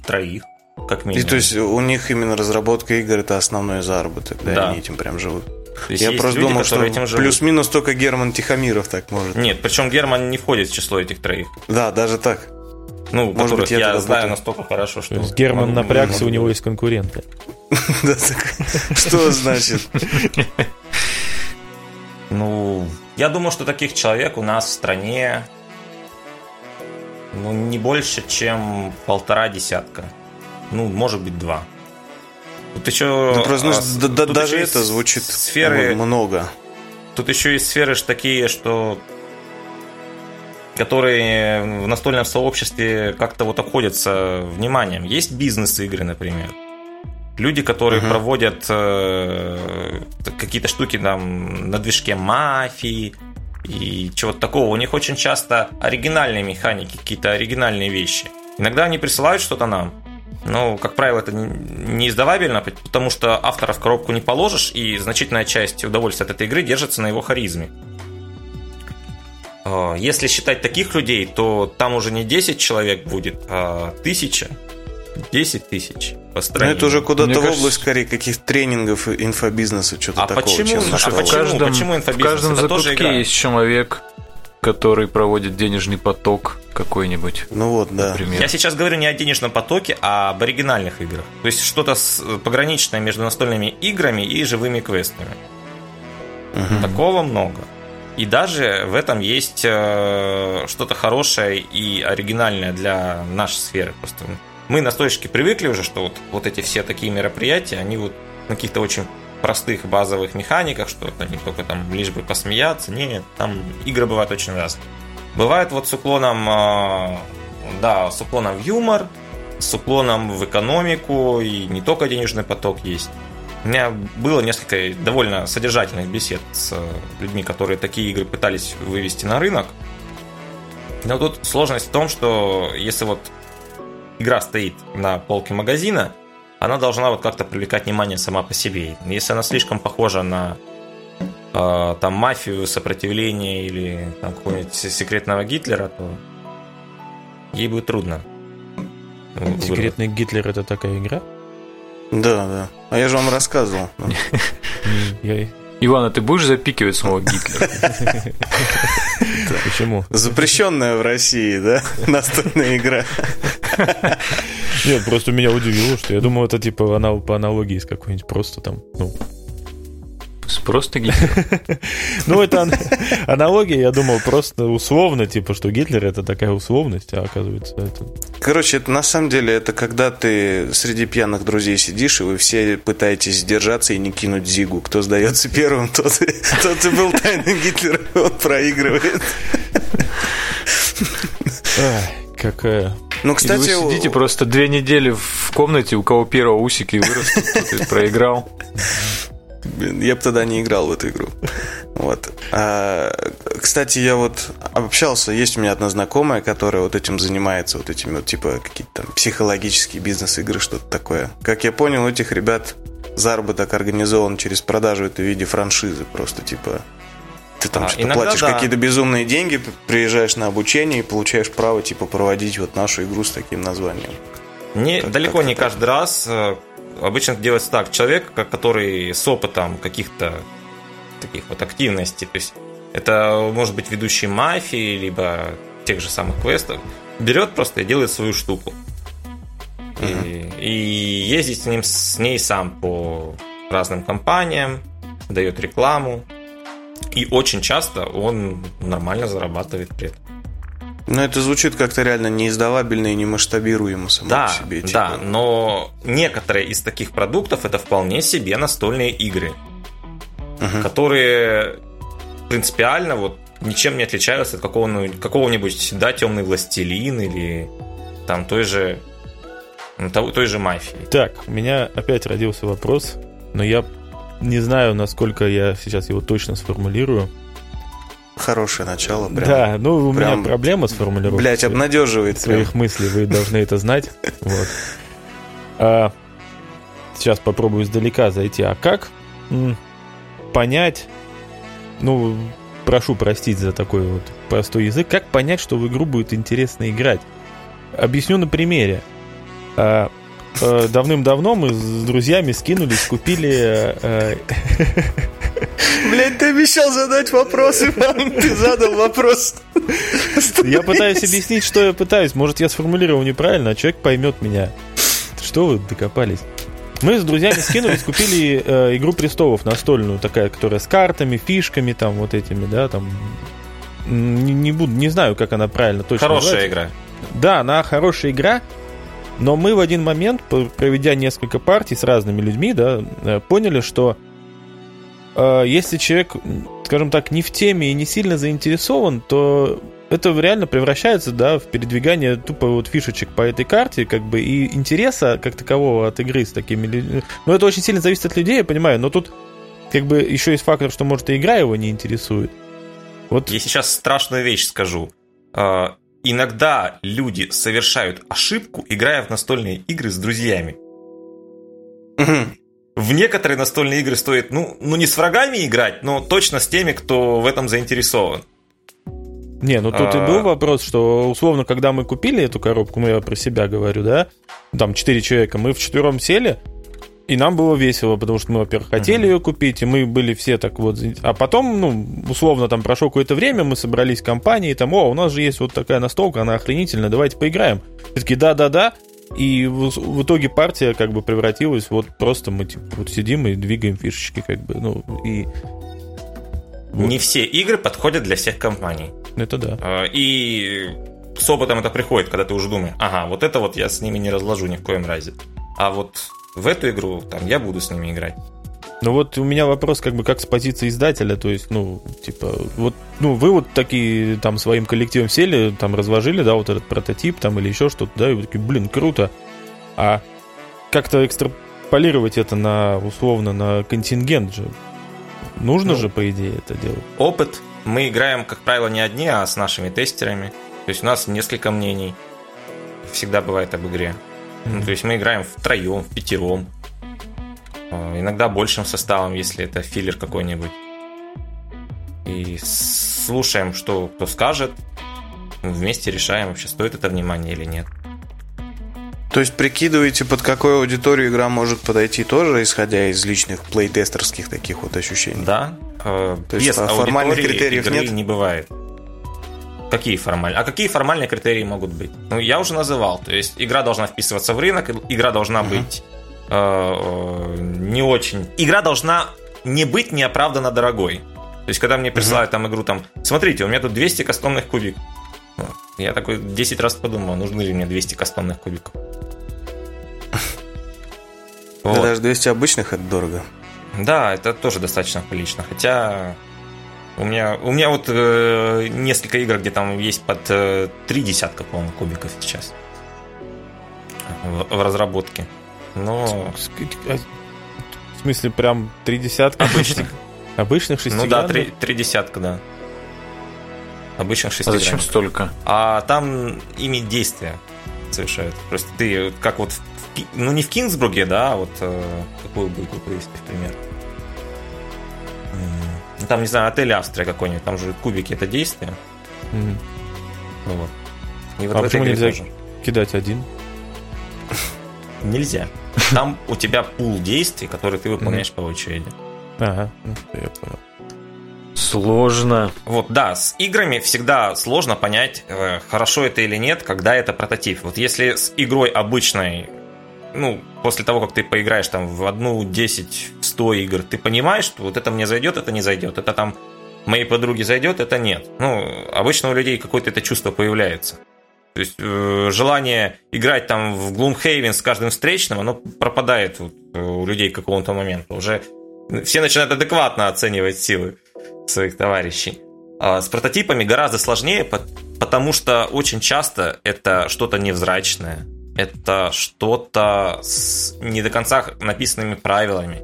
C: троих как минимум.
A: И то есть у них именно разработка игр это основной заработок, да, да. они этим прям живут.
C: Я просто люди, думал, что этим
A: плюс-минус только Герман Тихомиров так может.
C: Нет, причем Герман не входит в число этих троих.
A: Да, даже так.
C: Ну, Может быть, я, я знаю настолько хорошо, что... То есть
D: Герман напрягся, у него есть конкуренты. (laughs)
A: Что значит? (laughs)
C: Ну, я думаю, что таких человек у нас в стране ну, не больше, чем полтора десятка ну, может быть, два.
A: Тут еще... Ну, просто, а, да, тут даже это звучит сферы, много.
C: Тут еще есть сферы такие, что которые в настольном сообществе как-то вот обходятся вниманием. Есть бизнес-игры, например. Люди, которые uh-huh. проводят э, какие-то штуки там на движке мафии и чего-то такого. У них очень часто оригинальные механики, какие-то оригинальные вещи. Иногда они присылают что-то нам, ну, как правило, это не издавабельно, потому что автора в коробку не положишь, и значительная часть удовольствия от этой игры держится на его харизме. А, если считать таких людей, то там уже не 10 человек будет, а тысяча. 10 тысяч
A: по стране. Ну, это уже куда-то в кажется... область, скорее, каких-то тренингов инфобизнеса, что-то
C: а
A: такого.
C: Почему?
B: А почему? В каждом, почему инфобизнес? В каждом это закутке есть человек, который проводит денежный поток какой-нибудь.
A: Ну вот, да.
C: Например. Я сейчас говорю не о денежном потоке, а об оригинальных играх. То есть что-то пограничное между настольными играми и живыми квестами. Угу. Такого много. И даже в этом есть э, что-то хорошее и оригинальное для нашей сферы. Просто мы настойщики привыкли уже, что вот, вот эти все такие мероприятия, они вот на каких-то очень простых базовых механиках, что не только там лишь бы посмеяться. Нет, там игры бывают очень разные. Бывает вот с уклоном, а, да, с уклоном в юмор, с уклоном в экономику, и не только денежный поток есть. У меня было несколько довольно содержательных бесед с людьми, которые такие игры пытались вывести на рынок. Но тут сложность в том, что если вот игра стоит на полке магазина, она должна вот как-то привлекать внимание сама по себе. Если она слишком похожа на э, там мафию, сопротивление или там какого-нибудь секретного Гитлера, то ей будет трудно.
D: Секретный Гитлер это такая игра?
A: Да, да. А я же вам рассказывал. (laughs)
B: Иван, а ты будешь запикивать снова Гитлера?
D: Почему?
A: Запрещенная в России, да? Настольная игра.
D: Нет, просто меня удивило, что я думал, это типа по аналогии с какой-нибудь просто там, ну,
B: Просто Гитлер. (laughs)
D: Ну, это (laughs) аналогия, я думал, просто условно, типа, что Гитлер это такая условность, а оказывается это...
A: Короче, это на самом деле это когда ты среди пьяных друзей сидишь, и вы все пытаетесь сдержаться и не кинуть Зигу. Кто сдается (laughs) первым, тот, тот и был тайным Гитлером, он проигрывает.
D: какая
B: ну, кстати, вы сидите просто две недели в комнате, у кого первого усики вырастут, проиграл.
A: Я бы тогда не играл в эту игру. Вот. А, кстати, я вот общался, есть у меня одна знакомая, которая вот этим занимается, вот этими вот типа какие-то там психологические бизнес-игры, что-то такое. Как я понял, у этих ребят заработок организован через продажу это в виде франшизы, просто типа ты там а, что-то платишь да. какие-то безумные деньги, приезжаешь на обучение и получаешь право типа проводить вот нашу игру с таким названием.
C: Не, как, далеко как не так. каждый раз э, обычно делается так. Человек, который с опытом каких-то таких вот активностей, то есть это может быть ведущий мафии, либо тех же самых квестов, берет просто и делает свою штуку. Uh-huh. И, и ездит с, ним, с ней сам по разным компаниям, дает рекламу. И очень часто он нормально зарабатывает при этом.
A: Но это звучит как-то реально неиздавабельно и немасштабируемо само
C: да,
A: по себе.
C: Типа. Да, но некоторые из таких продуктов это вполне себе настольные игры, угу. которые принципиально вот ничем не отличаются от какого-нибудь, какого-нибудь да, темный властелин или там той же той же мафии.
D: Так, у меня опять родился вопрос, но я не знаю, насколько я сейчас его точно сформулирую.
A: Хорошее начало. Прям,
D: да, ну у прям, меня проблема с формулировкой.
A: Блять, обнадеживает.
D: Своих прям. мыслей вы должны это знать. (laughs) Вот. А, сейчас попробую издалека зайти. А как понять, ну, прошу простить за такой вот простой язык, как понять, что в игру будет интересно играть? Объясню на примере. А, давным-давно мы с друзьями скинулись, купили... А,
A: Блять, ты обещал задать вопрос, Иван, ты задал вопрос.
D: Я пытаюсь объяснить, что я пытаюсь. Может, я сформулировал неправильно, а человек поймет меня. Что вы докопались? Мы с друзьями скинулись, купили э, Игру престолов настольную, такая, которая с картами, фишками, там, вот этими, да, там. Не, не буду, не знаю, как она правильно точно
C: Хорошая называется. игра.
D: Да, она хорошая игра, но мы в один момент, проведя несколько партий с разными людьми, да, э, поняли, что а, если человек, скажем так, не в теме и не сильно заинтересован, то это реально превращается, да, в передвигание тупо вот фишечек по этой карте, как бы, и интереса как такового от игры с такими людьми. Ну, это очень сильно зависит от людей, я понимаю, но тут как бы еще есть фактор, что, может, и игра его не интересует.
C: Вот. Я сейчас страшную вещь скажу. Иногда люди совершают ошибку, играя в настольные игры с друзьями. В некоторые настольные игры стоит, ну, ну не с врагами играть, но точно с теми, кто в этом заинтересован.
D: Не, ну тут а... и был вопрос, что условно, когда мы купили эту коробку, ну я про себя говорю, да, там четыре человека, мы в четвером сели, и нам было весело, потому что мы, во-первых, хотели mm-hmm. ее купить, и мы были все так вот... А потом, ну, условно, там прошло какое-то время, мы собрались в компании, там, о, у нас же есть вот такая настолка, она охренительная, давайте поиграем. Все такие, да-да-да, и в, в итоге партия как бы превратилась вот просто мы типа вот сидим и двигаем фишечки как бы, ну и
C: вот. Не все игры подходят для всех компаний.
D: Это да.
C: А, и с опытом это приходит, когда ты уже думаешь, ага, вот это вот я с ними не разложу ни в коем разе. А вот в эту игру там я буду с ними играть.
D: Ну вот у меня вопрос как бы как с позиции издателя, то есть, ну, типа, вот, ну, вы вот такие там своим коллективом сели, там разложили, да, вот этот прототип там или еще что-то, да, и вы такие, блин, круто. А как-то экстраполировать это на, условно, на контингент же. Нужно ну, же, по идее, это делать.
C: Опыт. Мы играем, как правило, не одни, а с нашими тестерами. То есть у нас несколько мнений всегда бывает об игре. Ну, то есть мы играем втроем, в пятером. А, иногда большим составом, если это филлер какой-нибудь. И слушаем, что кто скажет. Вместе решаем, вообще стоит это внимание или нет.
A: То есть прикидываете, под какую аудиторию игра может подойти тоже, исходя из личных плейтестерских таких вот ощущений?
C: Да. Э, То есть Без формальных критериев игры нет? не бывает. Какие формальные? А какие формальные критерии могут быть? Ну, я уже называл. То есть игра должна вписываться в рынок, игра должна угу. быть э, э, не очень. Игра должна не быть неоправданно дорогой. То есть, когда мне присылают угу. там игру, там, смотрите, у меня тут 200 кастомных кубиков. Я такой 10 раз подумал, нужны ли мне 200 кастомных кубиков.
A: Вот. Да даже 200 обычных это дорого.
C: Да, это тоже достаточно прилично. Хотя у меня, у меня вот э, несколько игр, где там есть под э, три десятка, по-моему, кубиков сейчас в, в разработке. Но...
D: В смысле, прям три десятка?
C: Обычных.
D: Обычных шестигранных?
C: Ну да, три, три десятка, да. Обычных шестигранных.
B: А зачем столько?
C: А там ими действия совершают. Просто ты, как вот в ну не в Кингсбурге, да, а вот э, какую бы игру привести в пример. Ну, там, не знаю, отель Австрия какой-нибудь, там же кубики это действие. Mm-hmm. Ну вот.
D: И вот а почему нельзя тоже. кидать один?
C: Нельзя. (laughs) Там у тебя пул действий, которые ты выполняешь по очереди.
D: Ага, ну, я понял.
B: Сложно.
C: Вот, да, с играми всегда сложно понять, э, хорошо это или нет, когда это прототип. Вот если с игрой обычной ну, после того, как ты поиграешь там в одну, 10, 100 игр, ты понимаешь, что вот это мне зайдет, это не зайдет, это там моей подруге зайдет, это нет. Ну, обычно у людей какое-то это чувство появляется. То есть э, желание играть там в Gloomhaven с каждым встречным, оно пропадает вот, э, у людей к какому-то моменту. Уже все начинают адекватно оценивать силы своих товарищей. А с прототипами гораздо сложнее, потому что очень часто это что-то невзрачное, это что-то с не до конца написанными правилами,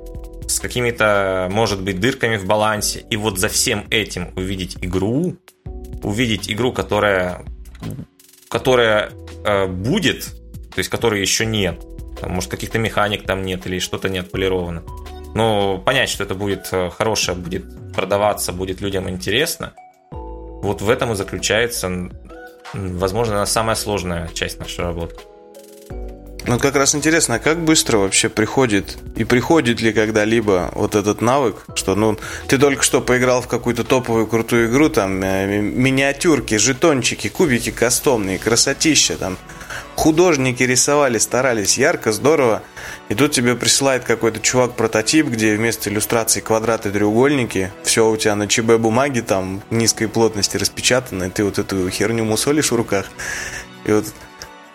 C: с какими-то, может быть, дырками в балансе. И вот за всем этим увидеть игру, увидеть игру, которая, которая э, будет, то есть которой еще нет. Там, может, каких-то механик там нет или что-то не отполировано. Но понять, что это будет э, хорошее, будет продаваться, будет людям интересно, вот в этом и заключается, возможно, самая сложная часть нашей работы.
A: Ну, как раз интересно, а как быстро вообще приходит и приходит ли когда-либо вот этот навык, что, ну, ты только что поиграл в какую-то топовую крутую игру, там, э, миниатюрки, жетончики, кубики кастомные, красотища, там, художники рисовали, старались, ярко, здорово, и тут тебе присылает какой-то чувак-прототип, где вместо иллюстрации квадраты, треугольники, все у тебя на ЧБ бумаге там низкой плотности распечатано, и ты вот эту херню мусолишь в руках, и вот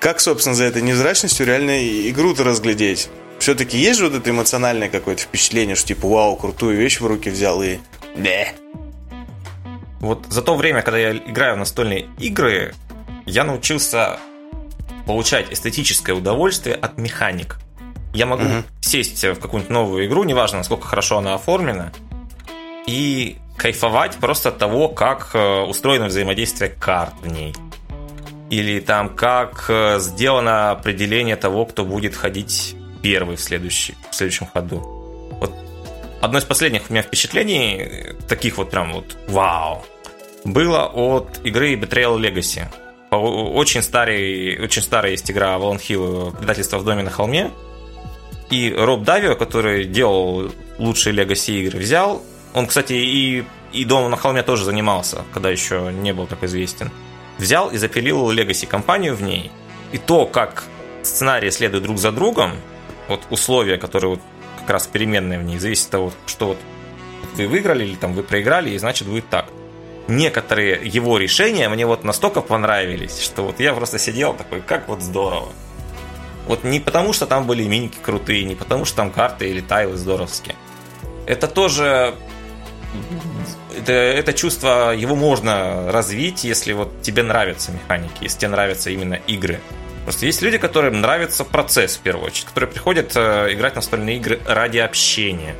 A: как, собственно, за этой невзрачностью реально игру-то разглядеть? Все-таки есть же вот это эмоциональное какое-то впечатление, что типа, вау, крутую вещь в руки взял и... Да.
C: Вот за то время, когда я играю в настольные игры, я научился получать эстетическое удовольствие от механик. Я могу угу. сесть в какую-нибудь новую игру, неважно, насколько хорошо она оформлена, и кайфовать просто от того, как э, устроено взаимодействие карт в ней или там как э, сделано определение того, кто будет ходить первый в, следующий, в следующем ходу. Вот одно из последних у меня впечатлений, таких вот прям вот вау, было от игры Betrayal Legacy. Очень, старый, очень старая есть игра Avalon Hill, предательство в доме на холме. И Роб Давио, который делал лучшие Legacy игры, взял. Он, кстати, и, и Дом на холме тоже занимался, когда еще не был так известен взял и запилил Legacy компанию в ней. И то, как сценарии следуют друг за другом, вот условия, которые вот как раз переменные в ней, зависит от того, что вот вы выиграли или там вы проиграли, и значит будет так. Некоторые его решения мне вот настолько понравились, что вот я просто сидел такой, как вот здорово. Вот не потому, что там были миники крутые, не потому, что там карты или тайлы здоровские. Это тоже это, это чувство, его можно развить, если вот тебе нравятся механики, если тебе нравятся именно игры. Просто есть люди, которым нравится процесс в первую очередь, которые приходят э, играть настольные игры ради общения.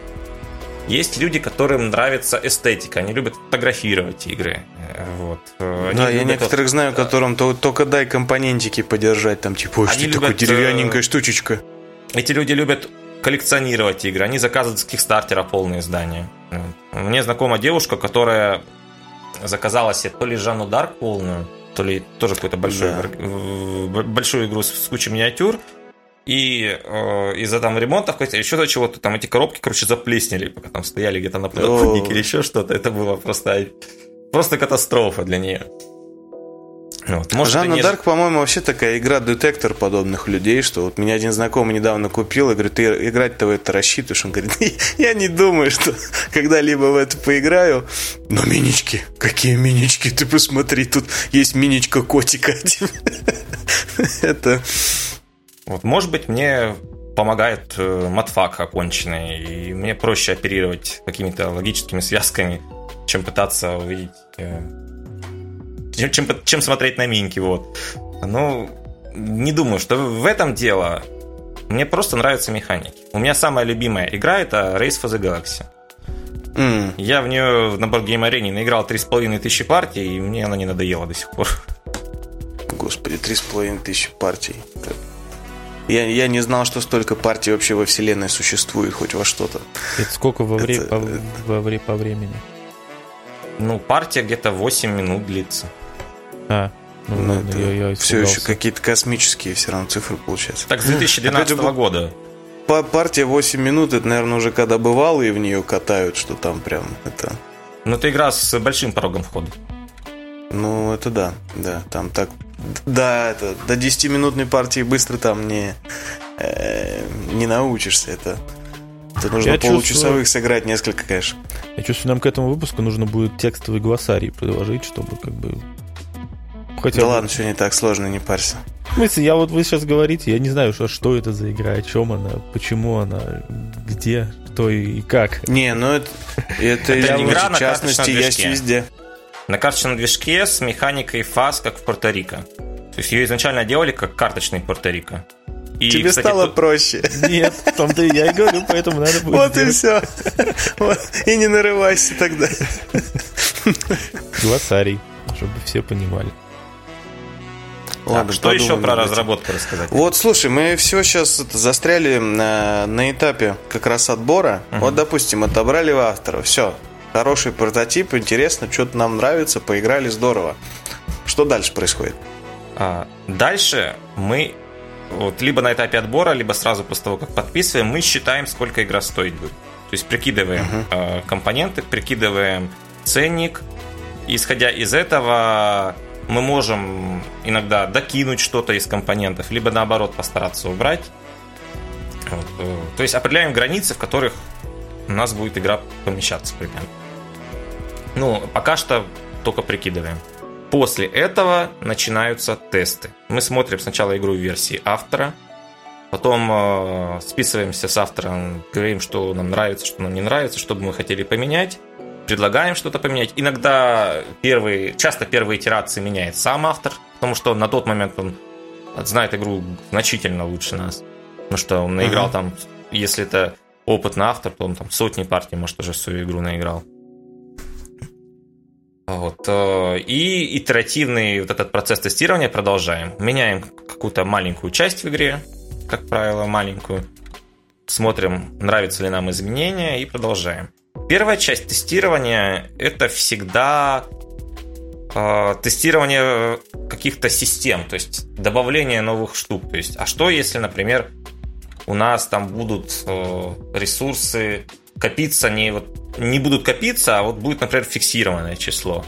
C: Есть люди, которым нравится эстетика, они любят фотографировать игры. Э, вот.
A: Они да, я некоторых знаю, которым то, только дай компонентики подержать, там типа, что такое деревянненькая штучечка.
C: Эти люди любят коллекционировать игры, они заказывают с Кикстартера полные издания. Мне знакома девушка, которая заказала себе то ли Жанну Дарк полную, то ли тоже какую-то большую, да. большую игру с кучей миниатюр, и э, из-за там ремонтов, еще за чего-то, там эти коробки, короче, заплеснели, пока там стояли где-то на подоконнике или еще что-то. Это было просто, просто катастрофа для нее.
A: Вот. Может, Жанна не... Дарк, по-моему, вообще такая игра-детектор подобных людей, что вот меня один знакомый недавно купил и говорит, ты играть-то в это рассчитываешь? Он говорит, я не думаю, что (laughs) когда-либо в это поиграю. Но минички, какие минички, ты посмотри, тут есть миничка котика. (laughs)
C: Это... Вот, может быть, мне помогает э, матфак оконченный, и мне проще оперировать какими-то логическими связками, чем пытаться увидеть э, чем, чем смотреть на Минки, вот. Ну, не думаю, что в этом дело. Мне просто нравятся механики. У меня самая любимая игра это Race for the Galaxy. Mm. Я в нее на Board Game Arena наиграл 3,5 тысячи партий, и мне она не надоела до сих пор.
A: Господи, 3,5 тысячи партий. Я, я не знал, что столько партий вообще во вселенной существует хоть во что-то.
D: Это сколько во, вре- это... по, во вре- по времени?
C: Ну, партия где-то 8 минут длится.
A: А, ну, ну ладно, я, я все еще какие-то космические все равно цифры получаются.
C: Так, с 2012 -го года.
A: По партия 8 минут, это, наверное, уже когда бывало и в нее катают, что там прям это...
C: Ну, это игра с большим порогом входа.
A: Ну, это да, да, там так... Да, это до 10-минутной партии быстро там не, э, не научишься, это... Это нужно я получасовых чувствую, сыграть несколько, конечно.
D: Я чувствую, нам к этому выпуску нужно будет текстовый глоссарий предложить, чтобы как бы
A: Хотя да бы... ладно, все не так сложно, не парься.
D: В смысле, я вот вы сейчас говорите, я не знаю, что, что это за игра, о чем она, почему она, где, кто и как.
A: Не, ну это, (laughs) это, это игра, в частности, есть везде.
C: На карточном движке с механикой фаз, как в Пуэрто-Рико. То есть ее изначально делали как карточный Пуэрто-Рико.
A: И, Тебе кстати, стало тут... проще.
D: Нет, в том-то я и говорю, поэтому надо будет
A: Вот и все. И не нарывайся тогда.
D: Глоссарий, чтобы все понимали.
C: Ладно, что еще про разработку рассказать?
A: Вот, слушай, мы все сейчас застряли на, на этапе как раз отбора. Угу. Вот, допустим, отобрали автора, все, хороший прототип, интересно, что-то нам нравится, поиграли здорово. Что дальше происходит?
C: А, дальше мы вот либо на этапе отбора, либо сразу после того, как подписываем, мы считаем, сколько игра стоит будет. То есть прикидываем uh э, компоненты, прикидываем ценник. Исходя из этого мы можем иногда докинуть что-то из компонентов, либо наоборот постараться убрать. Вот. Э, то есть определяем границы, в которых у нас будет игра помещаться примерно. Ну, пока что только прикидываем. После этого начинаются тесты. Мы смотрим сначала игру в версии автора, потом э, списываемся с автором, говорим, что нам нравится, что нам не нравится, что бы мы хотели поменять предлагаем что-то поменять. Иногда первые, часто первые итерации меняет сам автор, потому что на тот момент он знает игру значительно лучше нас. Потому что он наиграл uh-huh. там, если это опытный автор, то он там сотни партий, может, уже свою игру наиграл. Вот. Э, и итеративный вот этот процесс тестирования продолжаем. Меняем какую-то маленькую часть в игре, как правило, маленькую. Смотрим, нравятся ли нам изменения и продолжаем. Первая часть тестирования это всегда э, тестирование каких-то систем, то есть добавление новых штук. То есть, а что если, например, у нас там будут э, ресурсы копиться не вот не будут копиться, а вот будет, например, фиксированное число.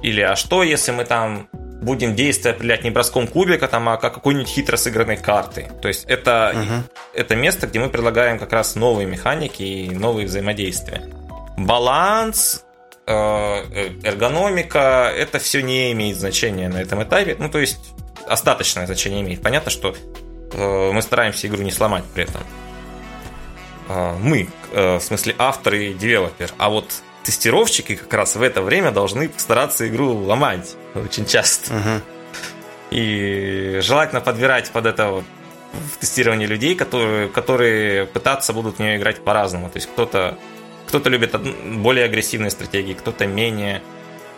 C: Или а что, если мы там будем действия определять не броском кубика, там, а как какой-нибудь хитро сыгранной карты. То есть это, uh-huh. это место, где мы предлагаем как раз новые механики и новые взаимодействия. Баланс, э, э, эргономика, это все не имеет значения на этом этапе. Ну, то есть остаточное значение имеет. Понятно, что э, мы стараемся игру не сломать при этом. Мы, в смысле автор и девелопер. А вот тестировщики как раз в это время должны стараться игру ломать очень часто. Uh-huh. И желательно подбирать под это вот в тестировании людей, которые, которые пытаться будут в нее играть по-разному. То есть кто-то кто-то любит более агрессивные стратегии, кто-то менее.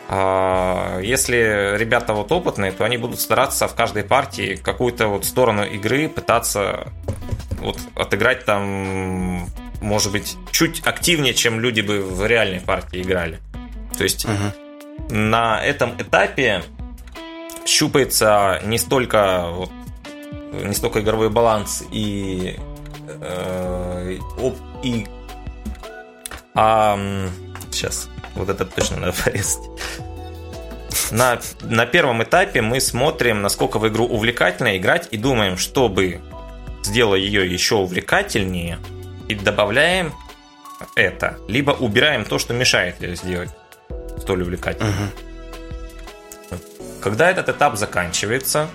C: А, если ребята вот опытные, то они будут стараться в каждой партии какую-то вот сторону игры пытаться вот отыграть там, может быть, чуть активнее, чем люди бы в реальной партии играли. То есть uh-huh. на этом этапе щупается не столько вот, не столько игровой баланс и э, и а, сейчас вот это точно надо (laughs) порезать. На, на первом этапе мы смотрим, насколько в игру увлекательно играть и думаем, чтобы сделать ее еще увлекательнее, и добавляем это, либо убираем то, что мешает ее сделать столь увлекательной. Угу. Когда этот этап заканчивается,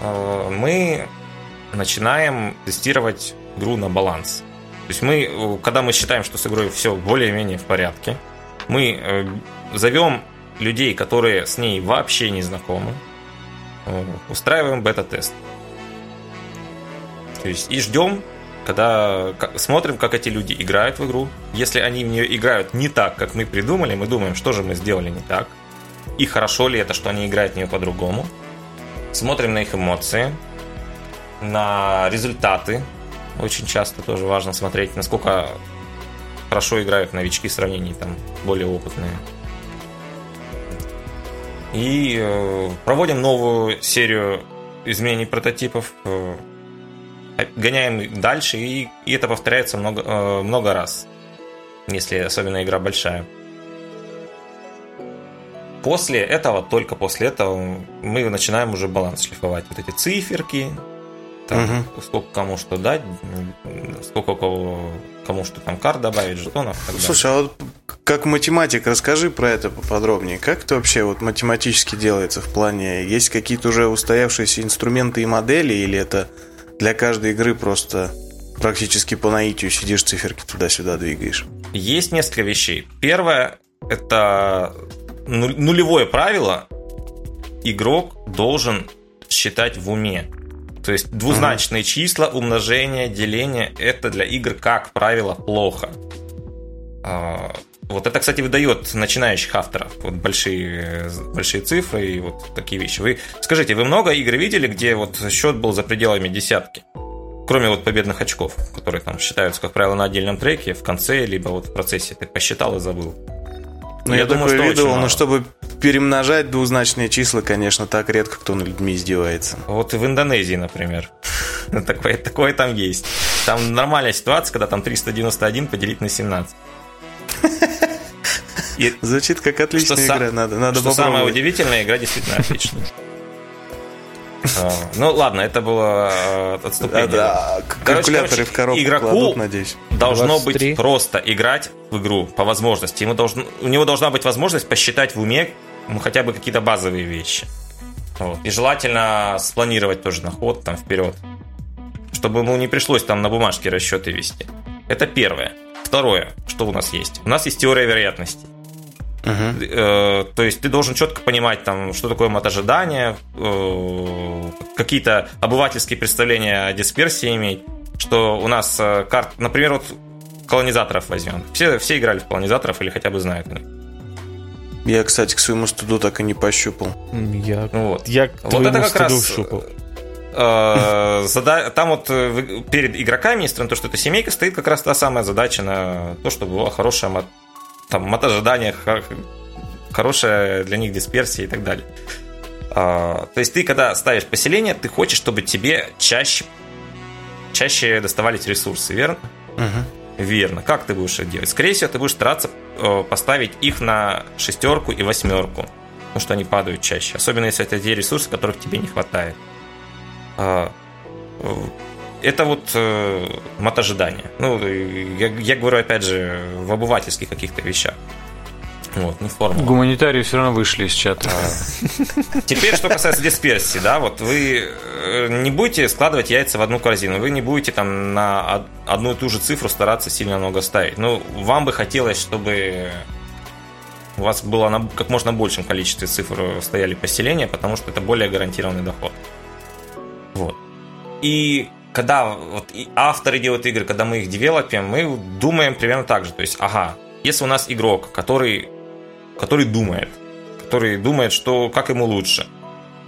C: э, мы начинаем тестировать игру на баланс. То есть мы, э, когда мы считаем, что с игрой все более-менее в порядке, мы э, зовем людей, которые с ней вообще не знакомы, э, устраиваем бета-тест. То есть и ждем, когда смотрим, как эти люди играют в игру. Если они в нее играют не так, как мы придумали, мы думаем, что же мы сделали не так. И хорошо ли это, что они играют в нее по-другому. Смотрим на их эмоции, на результаты. Очень часто тоже важно смотреть, насколько хорошо играют новички в сравнении там более опытные. И э, проводим новую серию изменений прототипов, э, гоняем дальше, и, и это повторяется много, э, много раз, если особенно игра большая. После этого, только после этого, мы начинаем уже баланс шлифовать. Вот эти циферки, там, угу. сколько кому что дать, сколько кого, кому что там карт добавить, жетонов.
A: Слушай, а вот как математик, расскажи про это поподробнее. Как это вообще вот математически делается в плане? Есть какие-то уже устоявшиеся инструменты и модели, или это для каждой игры просто практически по наитию сидишь, циферки туда-сюда двигаешь?
C: Есть несколько вещей. Первое – это нулевое правило. Игрок должен считать в уме. То есть двузначные mm-hmm. числа, умножение, деление – это для игр, как правило, плохо. А, вот это, кстати, выдает начинающих авторов. Вот большие, большие цифры и вот такие вещи. Вы скажите, вы много игр видели, где вот счет был за пределами десятки? Кроме вот победных очков, которые там считаются, как правило, на отдельном треке, в конце, либо вот в процессе. Ты посчитал и забыл.
A: Ну, я, я думаю, что видел, но чтобы перемножать двузначные числа, конечно, так редко кто над людьми издевается.
C: Вот и в Индонезии, например. (laughs) Такое, такое там есть. Там нормальная ситуация, когда там 391 поделить на 17. (laughs)
A: И Звучит как отличная что игра, надо, надо
C: что самое удивительное, игра действительно отличная. (laughs) А, ну ладно, это было э, отступление.
A: Да, калькуляторы в коробку
C: игроку кладут, надеюсь. Должно 23. быть просто играть в игру по возможности. Ему должен, у него должна быть возможность посчитать в уме ну, хотя бы какие-то базовые вещи. Вот. И желательно спланировать тоже на ход там вперед. Чтобы ему не пришлось там на бумажке расчеты вести. Это первое. Второе, что у нас есть? У нас есть теория вероятности. Uh-huh. То есть ты должен четко понимать, там, что такое мотожидание, э, какие-то обывательские представления о дисперсии иметь, что у нас э, карт, например, вот колонизаторов возьмем. Все, все играли в колонизаторов или хотя бы знают о них.
A: Я, кстати, к своему студу так и не пощупал.
D: Я, ну вот. я к вот это как раз щупал.
C: Там вот перед игроками, несмотря на то, что это семейка, стоит как раз та самая задача на то, чтобы была хорошая там мотожидание, хорошая для них дисперсия и так далее. А, то есть ты, когда ставишь поселение, ты хочешь, чтобы тебе чаще, чаще доставались ресурсы, верно? Угу. Верно. Как ты будешь это делать? Скорее всего, ты будешь стараться э, поставить их на шестерку и восьмерку, потому что они падают чаще. Особенно если это те ресурсы, которых тебе не хватает. А, это вот э, мотожидание. Ну, я, я говорю, опять же, в обывательских каких-то вещах. Вот, не формула.
B: Гуманитарии все равно вышли из чата.
C: Теперь, что касается дисперсии, да, вот вы э, не будете складывать яйца в одну корзину, вы не будете там на одну и ту же цифру стараться сильно много ставить. Ну, вам бы хотелось, чтобы у вас было на как можно большем количестве цифр стояли поселения, потому что это более гарантированный доход. Вот. И когда вот авторы делают игры, когда мы их девелопим, мы думаем примерно так же. То есть, ага, если у нас игрок, который, который думает, который думает, что как ему лучше,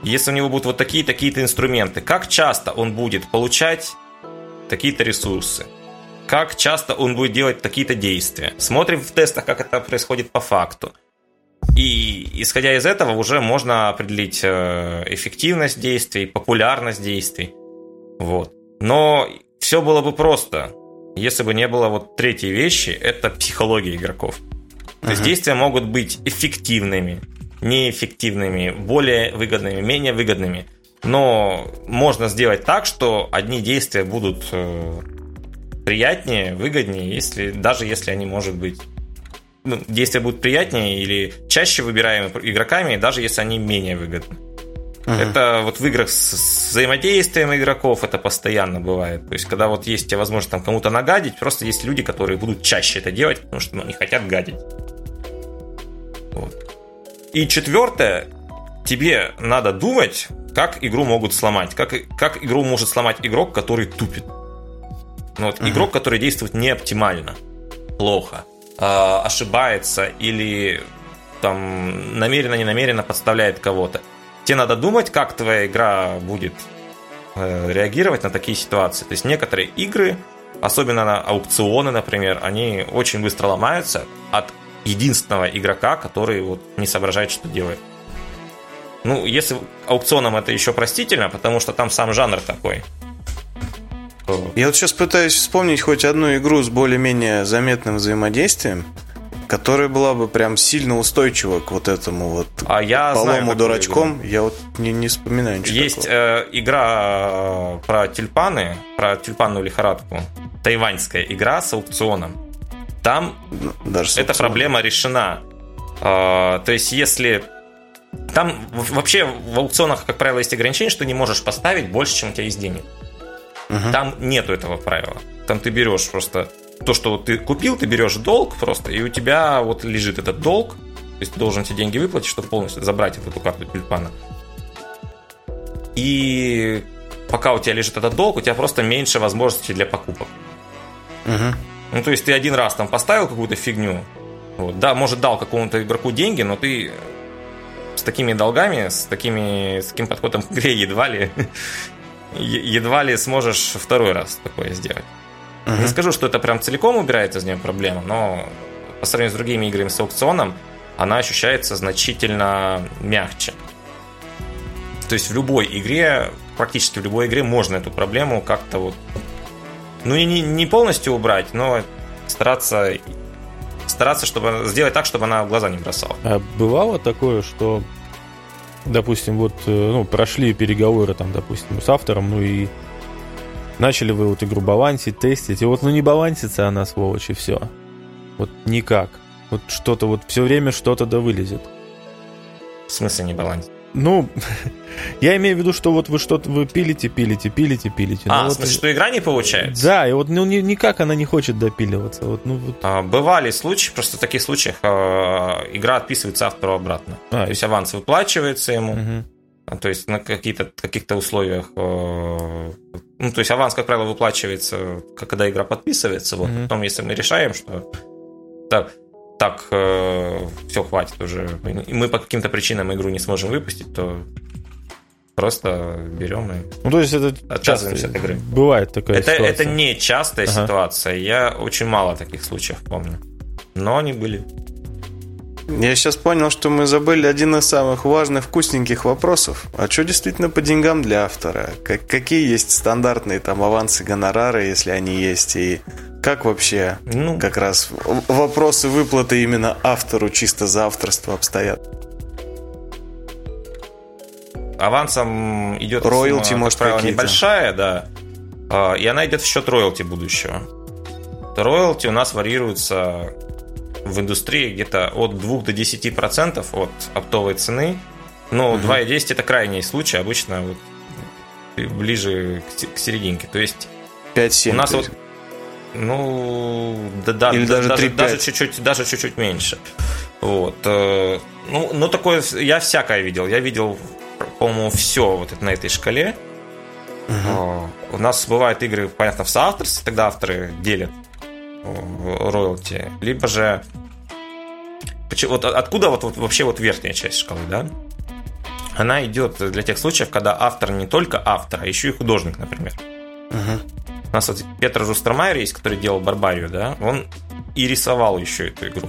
C: если у него будут вот такие такие-то инструменты, как часто он будет получать такие-то ресурсы, как часто он будет делать такие-то действия. Смотрим в тестах, как это происходит по факту. И исходя из этого уже можно определить э, эффективность действий, популярность действий. Вот. Но все было бы просто, если бы не было вот третьей вещи, это психология игроков. То есть действия могут быть эффективными, неэффективными, более выгодными, менее выгодными. Но можно сделать так, что одни действия будут э, приятнее, выгоднее, если, даже если они, может быть, ну, действия будут приятнее или чаще выбираемы игроками, даже если они менее выгодны. Uh-huh. Это вот в играх с взаимодействием игроков это постоянно бывает. То есть, когда вот есть возможность там кому-то нагадить, просто есть люди, которые будут чаще это делать, потому что ну, не хотят гадить. Вот. И четвертое, тебе надо думать, как игру могут сломать, как, как игру может сломать игрок, который тупит. Ну, вот, uh-huh. Игрок, который действует не оптимально, плохо, э, ошибается или там намеренно-ненамеренно подставляет кого-то. Тебе надо думать, как твоя игра будет э, реагировать на такие ситуации. То есть некоторые игры, особенно на аукционы, например, они очень быстро ломаются от единственного игрока, который вот не соображает, что делает. Ну, если аукционом это еще простительно, потому что там сам жанр такой.
A: Я вот сейчас пытаюсь вспомнить хоть одну игру с более-менее заметным взаимодействием которая была бы прям сильно устойчива к вот этому вот
C: а я полому знаю,
A: дурачком. Я вот не, не вспоминаю ничего
C: Есть э, игра э, про тюльпаны, про тюльпанную лихорадку. Тайваньская игра с аукционом. Там Даже эта проблема решена. Э, то есть, если там вообще в аукционах, как правило, есть ограничение, что не можешь поставить больше, чем у тебя есть денег. Угу. Там нету этого правила. Там ты берешь просто то, что ты купил, ты берешь долг просто, и у тебя вот лежит этот долг, то есть ты должен эти деньги выплатить, чтобы полностью забрать эту карту тюльпана. И пока у тебя лежит этот долг, у тебя просто меньше возможностей для покупок. Угу. Ну, то есть ты один раз там поставил какую-то фигню, вот, да, может, дал какому-то игроку деньги, но ты с такими долгами, с, такими, с таким подходом к игре едва ли, (laughs) едва ли сможешь второй раз такое сделать. Uh-huh. Не скажу, что это прям целиком убирает из нее проблему, но по сравнению с другими играми с аукционом, она ощущается значительно мягче. То есть в любой игре, практически в любой игре можно эту проблему как-то вот, ну и не, не полностью убрать, но стараться стараться, чтобы сделать так, чтобы она в глаза не бросала.
D: А бывало такое, что, допустим, вот, э, ну, прошли переговоры там, допустим, с автором, ну и Начали вы вот игру балансить, тестить, и вот ну не балансится она, сволочь, и все. Вот никак. Вот что-то, вот все время что-то да вылезет.
C: В смысле не балансит?
D: Ну, (laughs) я имею в виду, что вот вы что-то вы пилите, пилите, пилите, пилите.
C: А,
D: ну,
C: в смысле, вот, что игра не получается?
D: Да, и вот ну, ни, никак она не хочет допиливаться. Вот, ну, вот.
C: А, бывали случаи, просто в таких случаях э, игра отписывается автору обратно. А, То есть аванс выплачивается ему. Угу. То есть на каких-то каких-то условиях, э, ну, то есть аванс, как правило, выплачивается, когда игра подписывается. Вот. Mm-hmm. Потом, если мы решаем, что так, так э, все хватит уже, и мы по каким-то причинам игру не сможем выпустить, то просто берем и
D: ну, то есть это
C: отказываемся от игры.
D: Бывает такая
C: это,
D: ситуация.
C: Это не частая ага. ситуация. Я очень мало таких случаев помню. Но они были.
A: Я сейчас понял, что мы забыли один из самых важных, вкусненьких вопросов. А что действительно по деньгам для автора? Как, какие есть стандартные там авансы, гонорары, если они есть? И как вообще ну, как раз вопросы выплаты именно автору чисто за авторство обстоят?
C: Авансом идет
A: роялти, может,
C: правило, небольшая, да. А, и она идет в счет роялти будущего. Роялти у нас варьируется в индустрии где-то от 2 до 10% процентов от оптовой цены. Но угу. 2,10 это крайний случай, обычно вот ближе к, серединке. То есть
A: 5-7.
C: У нас вот, ну, да, да,
A: Или
C: даже,
A: даже,
C: даже чуть-чуть, даже чуть-чуть меньше. Вот. Э, ну, ну, такое я всякое видел. Я видел, по-моему, все вот это на этой шкале. Угу. у нас бывают игры, понятно, в соавторстве, тогда авторы делят роялти, либо же вот откуда вот, вот вообще вот верхняя часть шкалы, да? Она идет для тех случаев, когда автор не только автор, а еще и художник, например. Угу. У нас вот Петр Жустермайер есть, который делал Барбарию, да? Он и рисовал еще эту игру.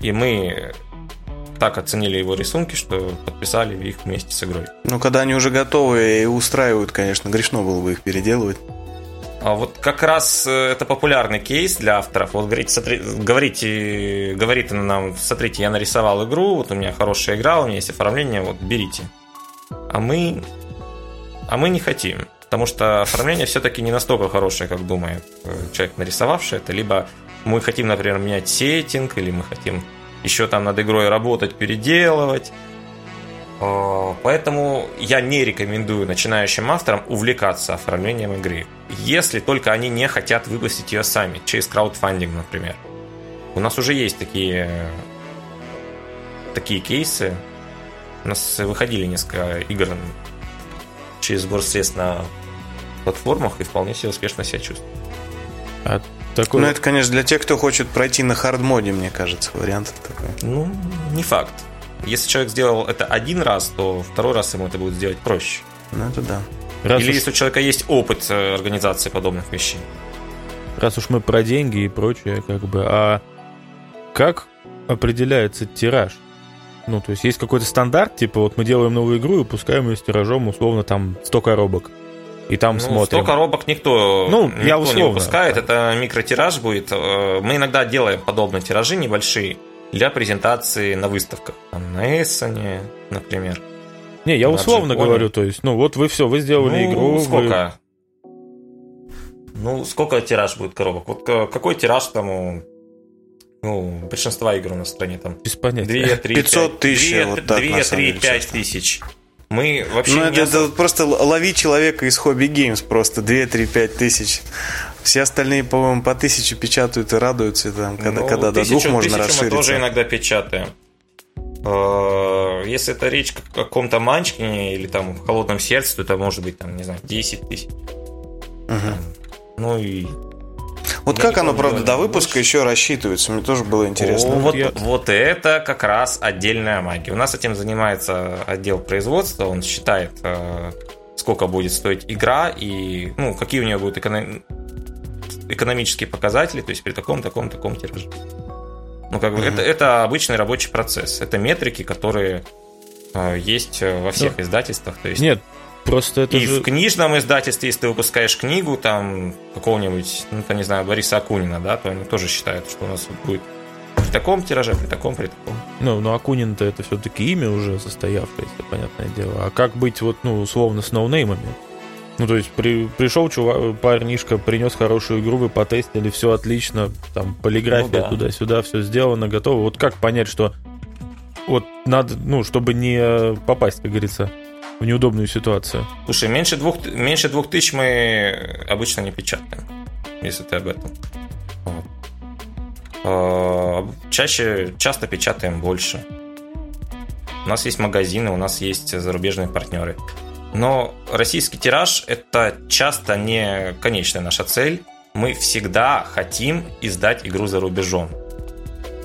C: И мы так оценили его рисунки, что подписали их вместе с игрой.
A: Ну, когда они уже готовы и устраивают, конечно, грешно было бы их переделывать.
C: А вот как раз э, это популярный кейс для авторов. Вот говорите, смотри, говорите, говорит нам, смотрите, я нарисовал игру, вот у меня хорошая игра, у меня есть оформление, вот берите. А мы, а мы не хотим, потому что оформление все-таки не настолько хорошее, как думает э, человек, нарисовавший это. Либо мы хотим, например, менять сеттинг, или мы хотим еще там над игрой работать, переделывать. А, поэтому я не рекомендую начинающим авторам увлекаться оформлением игры. Если только они не хотят выпустить ее сами, через краудфандинг, например. У нас уже есть такие, такие кейсы. У нас выходили несколько игр через сбор средств на платформах и вполне себе успешно себя чувствуют.
A: А такой... Ну, это, конечно, для тех, кто хочет пройти на хардмоде, мне кажется, вариант такой.
C: Ну, не факт. Если человек сделал это один раз, то второй раз ему это будет сделать проще.
A: Ну, это да.
C: Раз Или уж... если у человека есть опыт э, организации подобных вещей.
D: Раз уж мы про деньги и прочее, как бы, а как определяется тираж? Ну, то есть есть какой-то стандарт, типа вот мы делаем новую игру и выпускаем ее с тиражом условно там 100 коробок. И там ну, смотрим.
C: 100 коробок никто, ну, никто я условно, не выпускает, да. это микротираж будет. Э, мы иногда делаем подобные тиражи небольшие для презентации на выставках. На Эссене, например.
D: Не, я условно говорю, то есть, ну вот вы все, вы сделали ну, игру.
C: Сколько? Вы... Ну, сколько тираж будет коробок? Вот какой тираж там ну, большинства игр у нас в стране там?
D: Без понятия. 2,
A: 3, 500 тысяч, 2,
C: вот 2, 3, 5 тысяч. Мы вообще
A: ну, это, это просто лови человека из хобби геймс просто 2, 3, 5 тысяч. Все остальные, по-моему, по тысячу печатают и радуются, там, когда, ну, когда тысячу, до двух можно расшириться. мы
C: тоже иногда печатаем. Э, если это речь о каком-то манчкине или там в холодном сердце, то это может быть, там, не знаю, 10 тысяч. Угу. Ну и
A: вот как оно, правда, до выпуска еще рассчитывается? Мне тоже было интересно. О,
C: вот, вот это как раз отдельная магия. У нас этим занимается отдел производства. Он считает, э, сколько будет стоить игра и ну, какие у нее будут эконом... экономические показатели, то есть при таком, таком, таком тираже. Ну, как бы mm-hmm. это, это обычный рабочий процесс. Это метрики, которые э, есть во всех издательствах. То есть...
D: Нет, Просто это
C: и
D: же...
C: в книжном издательстве, если ты выпускаешь книгу там какого-нибудь, ну, то не знаю, Бориса Акунина, да, то они тоже считают, что у нас будет при таком тираже, при таком, при таком.
D: Ну, но Акунин-то это все-таки имя уже состоявшееся, понятное дело. А как быть вот, ну, условно, с ноунеймами? Ну, то есть при, пришел чувак, парнишка, принес хорошую игру, вы потестили, все отлично, там полиграфия ну, да. туда-сюда, все сделано, готово. Вот как понять, что вот надо, ну, чтобы не попасть, как говорится, в неудобную ситуацию.
C: Слушай, меньше двух, меньше двух тысяч мы обычно не печатаем, если ты об этом. А, чаще, часто печатаем больше. У нас есть магазины, у нас есть зарубежные партнеры. Но российский тираж – это часто не конечная наша цель. Мы всегда хотим издать игру за рубежом.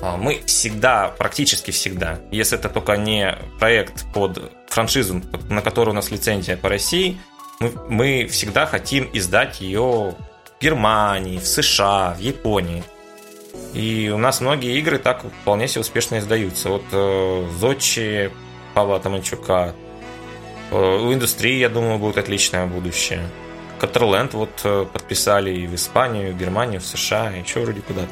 C: А, мы всегда, практически всегда, если это только не проект под франшизу, на которую у нас лицензия по России, мы, мы всегда хотим издать ее в Германии, в США, в Японии. И у нас многие игры так вполне себе успешно издаются. Вот э, Зодчи Павла Таманчука. Э, у индустрии, я думаю, будет отличное будущее. Катерленд вот э, подписали и в Испанию, и в Германию, в США, и еще вроде куда-то.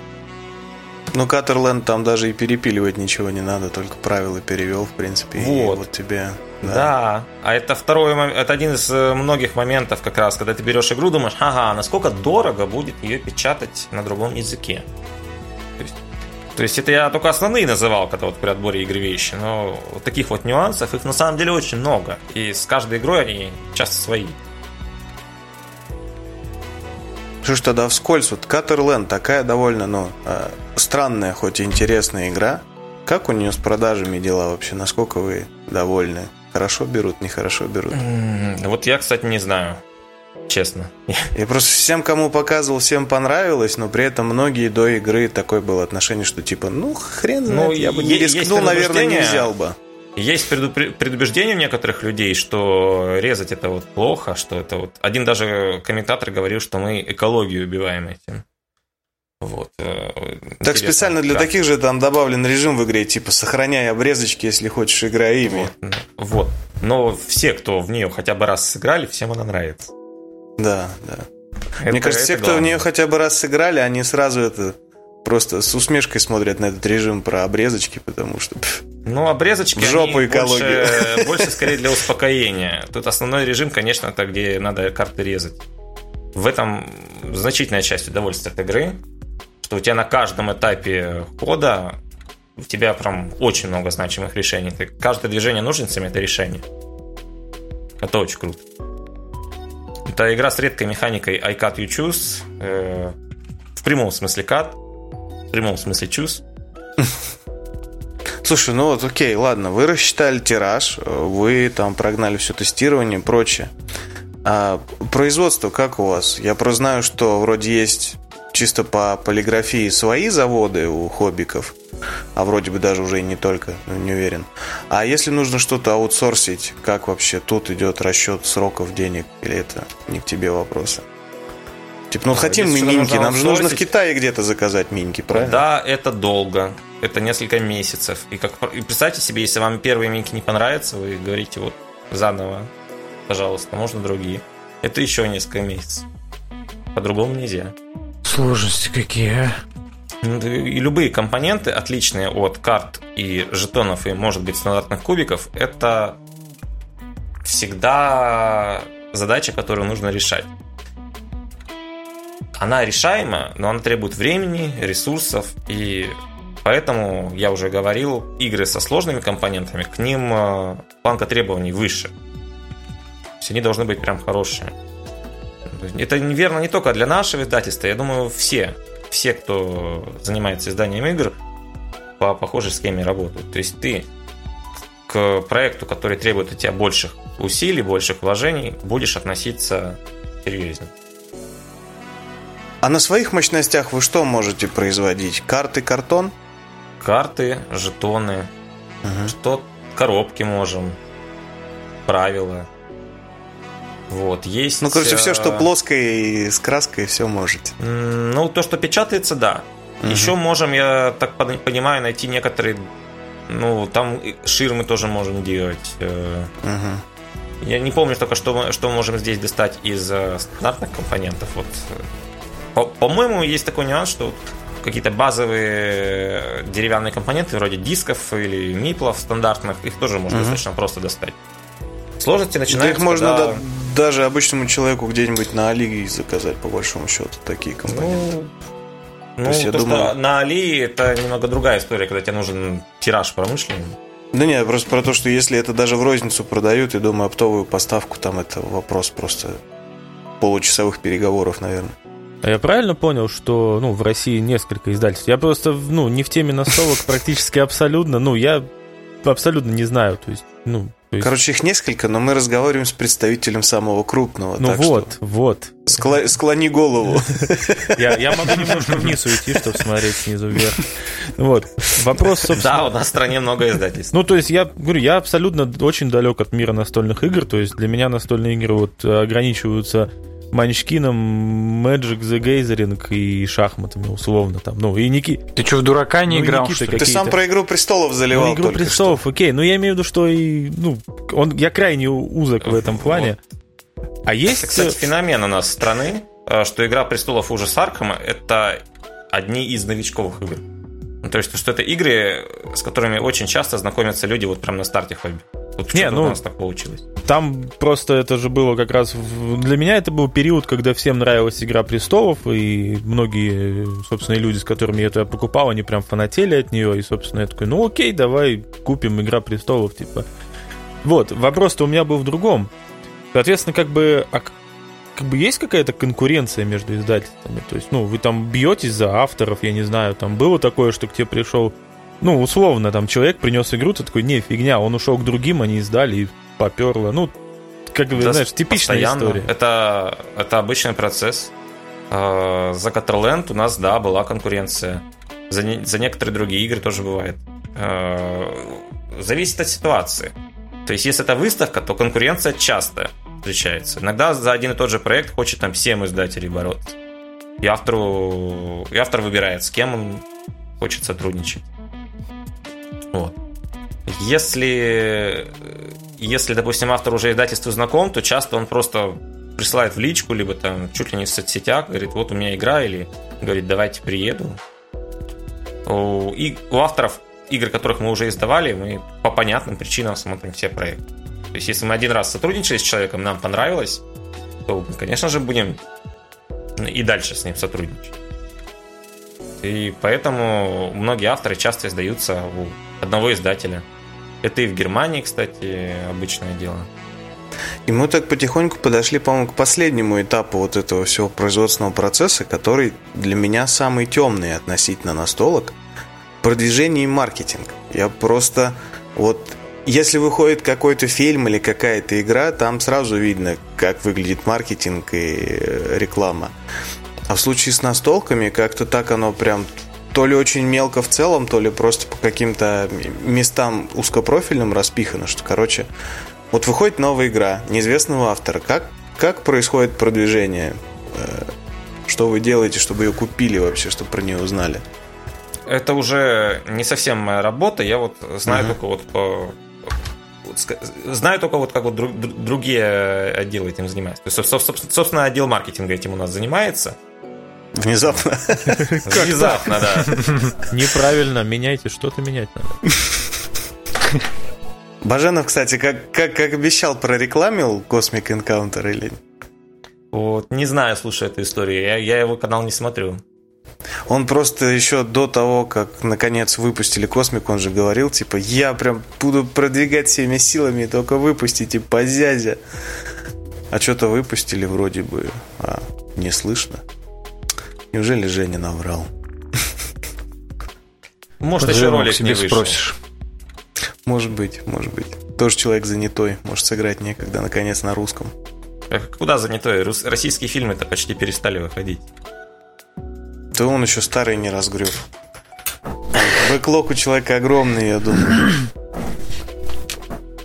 A: Ну, Катерленд там даже и перепиливать ничего не надо, только правила перевел, в принципе. Вот. И вот тебе.
C: Да. да. А это второй это один из э, многих моментов, как раз, когда ты берешь игру, думаешь, ага, насколько дорого будет ее печатать на другом языке. То есть, то есть это я только основные называл, когда вот при отборе игры вещи, но вот таких вот нюансов, их на самом деле очень много. И с каждой игрой они часто свои.
A: Что ж тогда вскользь, вот Катерленд такая довольно, ну, э, странная, хоть и интересная игра. Как у нее с продажами дела вообще? Насколько вы довольны? Хорошо берут, нехорошо берут?
C: Вот я, кстати, не знаю. честно.
A: Я просто всем, кому показывал, всем понравилось, но при этом многие до игры такое было отношение, что типа, ну, хрен ну, знает, ну, я бы не рискнул, наверное, не взял бы.
C: Есть предубеждение у некоторых людей, что резать это вот плохо, что это вот... Один даже комментатор говорил, что мы экологию убиваем этим.
A: Вот. Э, так специально для да. таких же там добавлен режим в игре, типа сохраняй обрезочки, если хочешь, играй ими.
C: Вот. вот. Но все, кто в нее хотя бы раз сыграли, всем она нравится.
A: Да, да. Это, Мне кажется, те, кто главное. в нее хотя бы раз сыграли, они сразу это просто с усмешкой смотрят на этот режим про обрезочки, потому что...
C: Ну, обрезочки
A: в жопу экологию.
C: Больше, (laughs) больше скорее для успокоения. Тут основной режим, конечно, это где надо карты резать. В этом значительная часть удовольствия от игры, что у тебя на каждом этапе хода у тебя прям очень много значимых решений. Ты, каждое движение ножницами – это решение. Это очень круто. Это игра с редкой механикой I cut you choose. Э, в прямом смысле cut, в прямом смысле choose. (laughs)
A: Слушай, ну вот окей, ладно, вы рассчитали тираж, вы там прогнали все тестирование и прочее. А производство как у вас? Я просто знаю, что вроде есть чисто по полиграфии свои заводы у хоббиков, а вроде бы даже уже и не только, не уверен. А если нужно что-то аутсорсить, как вообще тут идет расчет сроков денег, или это не к тебе вопросы? Типа, ну хотим мы миньки, нам же нужно в Китае где-то заказать миньки, правильно?
C: Да, это долго, это несколько месяцев. И, как, и представьте себе, если вам первые миньки не понравятся, вы говорите вот заново, пожалуйста, можно другие. Это еще несколько месяцев. По-другому нельзя.
B: Сложности какие, а?
C: И любые компоненты, отличные от карт и жетонов и, может быть, стандартных кубиков, это всегда задача, которую нужно решать. Она решаема, но она требует времени, ресурсов, и поэтому, я уже говорил, игры со сложными компонентами, к ним э, планка требований выше. То есть они должны быть прям хорошие. Это верно не только для нашего издательства, я думаю, все, все, кто занимается изданием игр, по похожей схеме работают. То есть ты к проекту, который требует от тебя больших усилий, больших вложений, будешь относиться серьезнее.
A: А на своих мощностях вы что можете производить? Карты, картон?
C: Карты, жетоны, угу. что коробки можем, правила. Вот, есть...
A: Ну, короче, все, что э, плоское и с краской, все можете.
C: Ну, то, что печатается, да. Угу. Еще можем, я так понимаю, найти некоторые... Ну, там ширмы тоже можем делать. Угу. Я не помню только, что, что можем здесь достать из э, стандартных компонентов. Вот. По- по-моему, есть такой нюанс, что какие-то базовые деревянные компоненты, вроде дисков или миплов стандартных, их тоже можно угу. достаточно просто достать. Сложности начинаются.
A: Да их можно когда... да, даже обычному человеку где-нибудь на Али заказать, по большому счету, такие компоненты.
C: Ну, то, есть, я то думаю... что на Али это немного другая история, когда тебе нужен тираж промышленный.
A: Да нет, просто про то, что если это даже в розницу продают, и думаю, оптовую поставку, там это вопрос просто получасовых переговоров, наверное.
D: А я правильно понял, что ну, в России несколько издательств? Я просто ну, не в теме настолок (laughs) практически абсолютно. Ну, я абсолютно не знаю. То есть, ну,
A: есть... Короче, их несколько, но мы разговариваем с представителем самого крупного.
D: Ну вот, что вот.
A: Скла... Склони голову. (laughs)
D: Я, я могу немножко вниз уйти, чтобы смотреть снизу вверх. Вот. Вопрос,
C: собственно... Да, у нас в стране много издательств.
D: Ну, то есть, я говорю, я абсолютно очень далек от мира настольных игр. То есть, для меня настольные игры вот ограничиваются Манчкином, Magic the Gathering и шахматами, условно там. Ну, и Ники...
B: Ты что, в дурака не ну, играл? Что
A: Ты сам про Игру Престолов заливал
D: ну, Игру Престолов, что. окей. Ну, я имею в виду, что и... Ну, он, я крайне узок в этом плане.
C: Вот. А есть... Это, кстати, феномен у нас страны, э, что Игра Престолов ужас Аркама — это одни из новичковых игр. Ну, то есть, что это игры, с которыми очень часто знакомятся люди вот прямо на старте хобби. Вот не, ну, у нас так получилось.
D: Там просто это же было как раз... В... Для меня это был период, когда всем нравилась «Игра престолов», и многие, собственно, люди, с которыми я это покупал, они прям фанатели от нее, и, собственно, я такой, ну окей, давай купим «Игра престолов», типа. Вот, вопрос-то у меня был в другом. Соответственно, как бы... А как бы есть какая-то конкуренция между издательствами? То есть, ну, вы там бьетесь за авторов, я не знаю, там было такое, что к тебе пришел ну, условно, там человек принес игру, ты такой, не, фигня, он ушел к другим, они издали и поперло. Ну, как бы, да, знаешь, типичная постоянно. история.
C: Это, это обычный процесс. А, за Катерленд у нас, да, была конкуренция. За, не, за некоторые другие игры тоже бывает. А, зависит от ситуации. То есть, если это выставка, то конкуренция часто встречается. Иногда за один и тот же проект хочет там 7 издателей бороться. И, автору, и автор выбирает, с кем он хочет сотрудничать. Вот. Если, если, допустим, автор уже издательству знаком, то часто он просто присылает в личку, либо там чуть ли не в соцсетях, говорит, вот у меня игра, или говорит, давайте приеду. И у авторов игр, которых мы уже издавали, мы по понятным причинам смотрим все проекты. То есть, если мы один раз сотрудничали с человеком, нам понравилось, то, конечно же, будем и дальше с ним сотрудничать. И поэтому многие авторы часто издаются у одного издателя. Это и в Германии, кстати, обычное дело.
A: И мы так потихоньку подошли, по-моему, к последнему этапу вот этого всего производственного процесса, который для меня самый темный относительно настолок. Продвижение и маркетинг. Я просто вот если выходит какой-то фильм или какая-то игра, там сразу видно, как выглядит маркетинг и э, реклама. А в случае с настолками как-то так оно прям то ли очень мелко в целом, то ли просто по каким-то местам узкопрофильным распихано, что, короче, вот выходит новая игра неизвестного автора. Как, как происходит продвижение? Э, что вы делаете, чтобы ее купили вообще, чтобы про нее узнали?
C: Это уже не совсем моя работа. Я вот знаю uh-huh. только вот по знаю только вот как вот другие отделы этим занимаются. То есть, собственно, отдел маркетинга этим у нас занимается.
A: Внезапно. (laughs)
C: Внезапно, да. (laughs)
D: Неправильно, меняйте, что-то менять надо. (laughs)
A: Баженов, кстати, как, как, как обещал, прорекламил Cosmic Encounter или
C: Вот, не знаю, слушай эту историю. Я, я его канал не смотрю.
A: Он просто еще до того, как наконец выпустили Космик, он же говорил, типа, я прям буду продвигать всеми силами, только выпустите по зязя. А что-то выпустили вроде бы, а не слышно. Неужели Женя наврал?
C: Может, еще ролик себе не вышел. спросишь.
A: Может быть, может быть. Тоже человек занятой, может сыграть некогда, наконец, на русском.
C: Куда занятой? Российские фильмы-то почти перестали выходить.
A: Да он еще старый не разгреб. Бэклог у человека огромный, я думаю.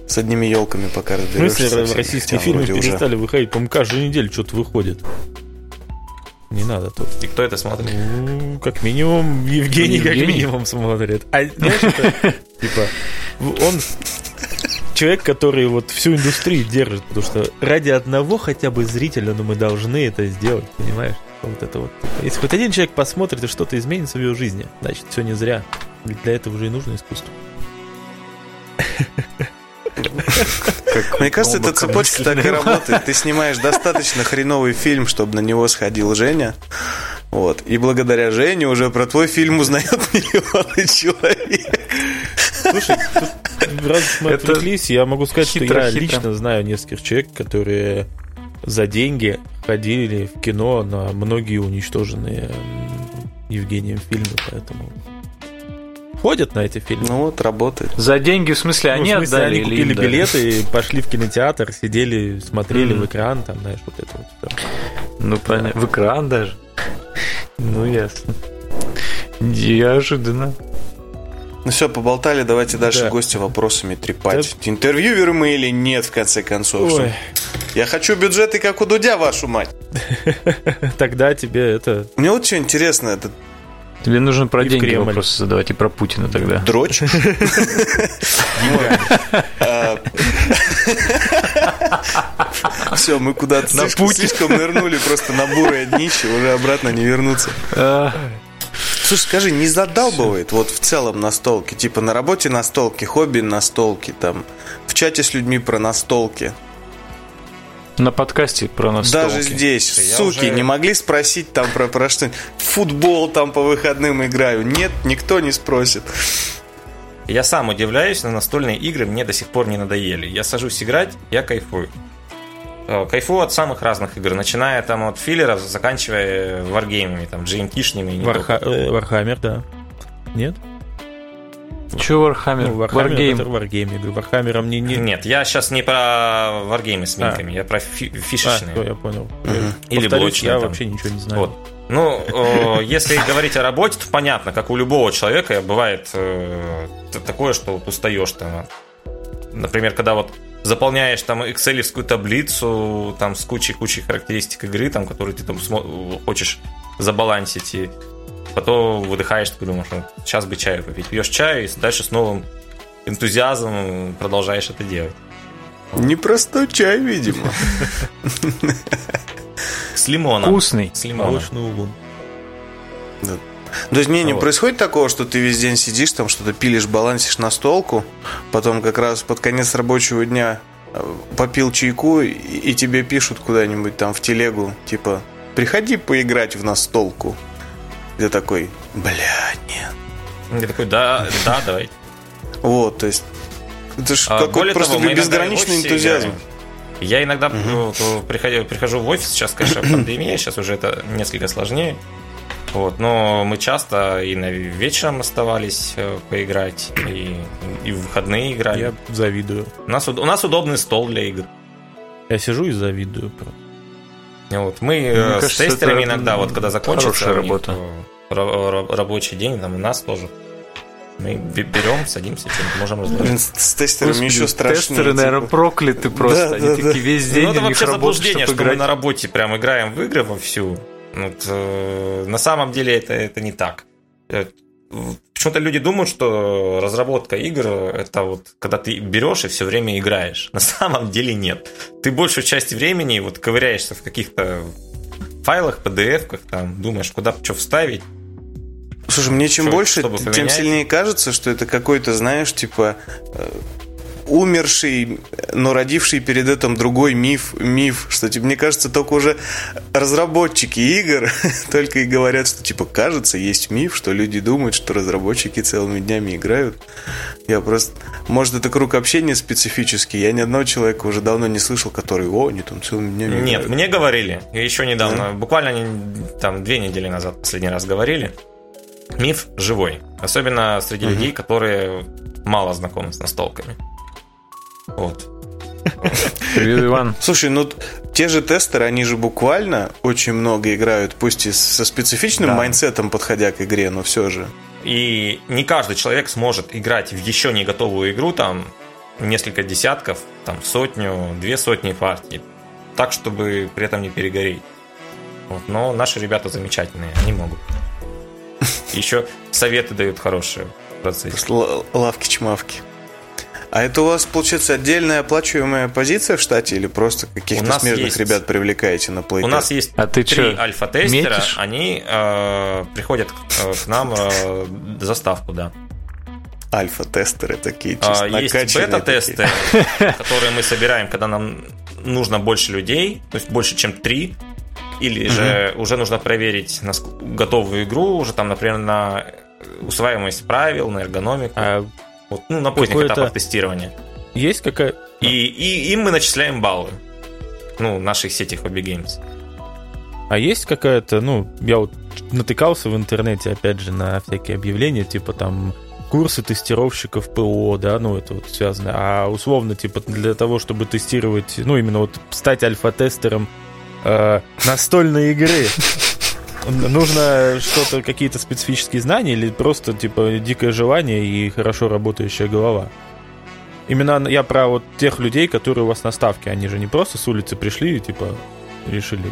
A: С одними елками пока разберешься. В
D: смысле, российские фильмы перестали уже. выходить? По-моему, каждую неделю что-то выходит. Не надо тут.
C: И кто это смотрит?
D: Ну, как минимум, Евгений, Евгений как минимум смотрит. А знаешь, это, (laughs) типа, он человек, который вот всю индустрию держит, потому что ради одного хотя бы зрителя, ну, мы должны это сделать, понимаешь? Вот это вот. Если хоть один человек посмотрит и что-то изменится в его жизни, значит, все не зря. Ведь для этого уже и нужно искусство. (laughs)
A: Мне кажется, эта цепочка так и работает. Ты снимаешь достаточно хреновый фильм, чтобы на него сходил Женя. Вот. И благодаря Жене уже про твой фильм узнает (laughs) миллионы человек.
D: Слушай, раз мы отвлеклись, я могу сказать, что я лично знаю нескольких человек, которые за деньги ходили в кино на многие уничтоженные Евгением фильмы, поэтому ходят на эти фильмы.
A: Ну вот, работает.
B: За деньги, в смысле, ну, они в смысле, отдали?
D: Они купили билеты, пошли в кинотеатр, сидели, смотрели в экран, там, знаешь, вот это вот все.
B: Ну, понятно. В экран даже? Ну, ясно. Неожиданно.
A: Ну все, поболтали, давайте дальше да. гости вопросами трепать. Да. Интервьюеры мы или нет, в конце концов? Ой. Я хочу бюджеты, как у Дудя, вашу мать. (laughs)
D: Тогда тебе это...
A: Мне вот что интересно, это
B: Тебе нужно про и деньги вопросы задавать и про Путина тогда.
A: Дрочь? (laughs) Все, мы куда-то слишком нырнули просто на бурое днище, уже обратно не вернуться. А. Слушай, скажи, не задалбывает вот в целом настолки? Типа на работе настолки, хобби настолки, там, в чате с людьми про настолки.
B: На подкасте про настолки.
A: Даже здесь, Я суки, уже... не могли спросить там про, про что-нибудь. Футбол там по выходным играю. Нет, никто не спросит.
C: Я сам удивляюсь, но настольные игры мне до сих пор не надоели. Я сажусь играть, я кайфую. Э, кайфую от самых разных игр, начиная там от филлеров, заканчивая варгеймами, там, GMT-шными.
D: Варха... Warhammer, да. Нет?
B: Че Warhammer?
D: Ну, Warhammer Wargame. Я говорю, Warhammer не, не...
C: Нет, я сейчас не про Wargame с миньками, а. я про фи- фишечные.
D: А, я понял.
C: Угу. Или блочные.
D: Я там. вообще ничего не знаю. Вот.
C: Ну, если говорить о работе, то понятно, как у любого человека бывает э, такое, что вот устаешь там. Например, когда вот заполняешь там экселевскую таблицу там с кучей-кучей характеристик игры, там, которые ты там хочешь забалансить, и потом выдыхаешь, такой думаешь, сейчас бы чаю попить. Пьешь чай, и дальше с новым энтузиазмом продолжаешь это делать.
A: Непростой чай, видимо.
C: С лимоном.
B: Вкусный.
C: С лимоном.
D: Молочный улун.
A: Да. То есть не, не вот. происходит такого, что ты весь день сидишь, там что-то пилишь, балансишь на столку, потом как раз под конец рабочего дня э, попил чайку, и, и тебе пишут куда-нибудь там в телегу, типа, приходи поиграть в настолку. Ты такой, бля, нет.
C: Я такой, да, да, давай.
A: Вот, то есть, это же а, какой-то просто того, безграничный энтузиазм. Играем.
C: Я иногда угу. ну, прихожу, прихожу в офис, сейчас, конечно, пандемия, сейчас уже это несколько сложнее. Вот, но мы часто и на вечером оставались э, поиграть, и, и в выходные играли.
D: Я завидую.
C: У нас, у нас удобный стол для игр.
D: Я сижу и завидую.
C: Вот, мы Мне э, с кажется, тестерами иногда, вот когда закончится
B: работа.
C: Э, рабочий день, там у нас тоже мы берем, садимся, чем-то можем разложить.
A: С тестерами Господи, еще страшнее.
B: Тестеры, типа. наверное, прокляты просто. Да, Они да, такие да. весь день ну,
C: это вообще заблуждение, что играть. мы на работе прям играем в игры вовсю. Вот, э, на самом деле это, это не так. Почему-то люди думают, что разработка игр это вот когда ты берешь и все время играешь. На самом деле нет. Ты большую часть времени вот ковыряешься в каких-то файлах, PDF-ках, там, думаешь, куда что вставить.
A: Слушай, мне чем что, больше, тем сильнее кажется, что это какой-то, знаешь, типа э, умерший, но родивший перед этим другой миф, миф, что, типа, мне кажется, только уже разработчики игр (laughs) только и говорят, что, типа, кажется, есть миф, что люди думают, что разработчики целыми днями играют. Я просто... Может, это круг общения специфический. Я ни одного человека уже давно не слышал, который, о, они там целыми днями
C: Нет, играют. мне говорили. Еще недавно, да? буквально там две недели назад последний раз говорили. Миф живой. Особенно среди угу. людей, которые мало знакомы с настолками. Вот.
B: Привет, Иван.
A: Слушай, ну те же тестеры, они же буквально очень много играют, пусть и со специфичным да. mindset ом, подходя к игре, но все же.
C: И не каждый человек сможет играть в еще не готовую игру, там, несколько десятков, там, сотню, две сотни партий, так, чтобы при этом не перегореть. Вот. Но наши ребята замечательные, они могут. (laughs) Еще советы дают хорошие в процессе.
A: Лавки-чмавки. А это у вас, получается, отдельная оплачиваемая позиция в штате или просто каких-то смежных есть... ребят привлекаете на Playtest?
C: У нас есть а ты три альфа-тестера, метишь? они э, приходят э, к нам э, за ставку, да.
A: Альфа-тестеры такие а,
C: Есть бета-тесты, которые мы собираем, когда нам нужно больше людей, то есть больше, чем три, или угу. же уже нужно проверить готовую игру, уже там, например, на усваиваемость правил, на эргономику. А вот, ну, на поздних этапах тестирования.
D: Есть какая...
C: И, и им мы начисляем баллы. Ну, наших сети Hobby Games.
D: А есть какая-то, ну, я вот натыкался в интернете, опять же, на всякие объявления, типа там курсы тестировщиков ПО, да, ну, это вот связано. А условно, типа, для того, чтобы тестировать, ну, именно вот стать альфа-тестером э, настольной игры, Нужно что-то, какие-то специфические знания или просто, типа, дикое желание и хорошо работающая голова? Именно я про вот тех людей, которые у вас на ставке. Они же не просто с улицы пришли и, типа, решили...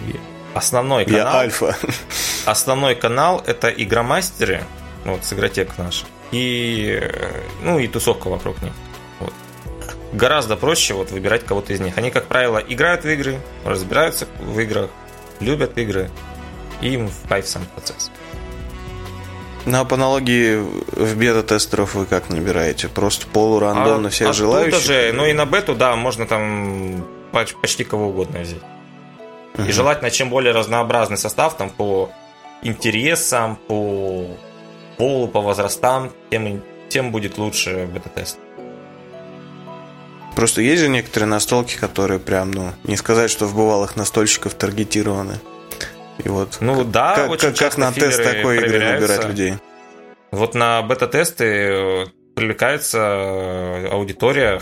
C: Основной канал...
A: Я альфа. (laughs)
C: Основной канал — это игромастеры, вот, с игротек наш, и, ну, и тусовка вокруг них. Вот. Гораздо проще вот выбирать кого-то из них. Они, как правило, играют в игры, разбираются в играх, любят игры, и им в кайф сам процесс.
A: Ну а по аналогии в бета-тестеров вы как набираете? Просто полурандомно а, всех желающих?
C: же, ну и на бету, да, можно там почти кого угодно взять. Uh-huh. И желательно, чем более разнообразный состав, там по интересам, по полу, по возрастам, тем, тем будет лучше бета-тест.
A: Просто есть же некоторые настолки, которые прям, ну, не сказать, что в бывалых настольщиков таргетированы. И вот
C: ну как, да,
A: как,
C: очень
A: как, как на тест такой игры набирать людей?
C: Вот на бета-тесты, привлекается аудитория,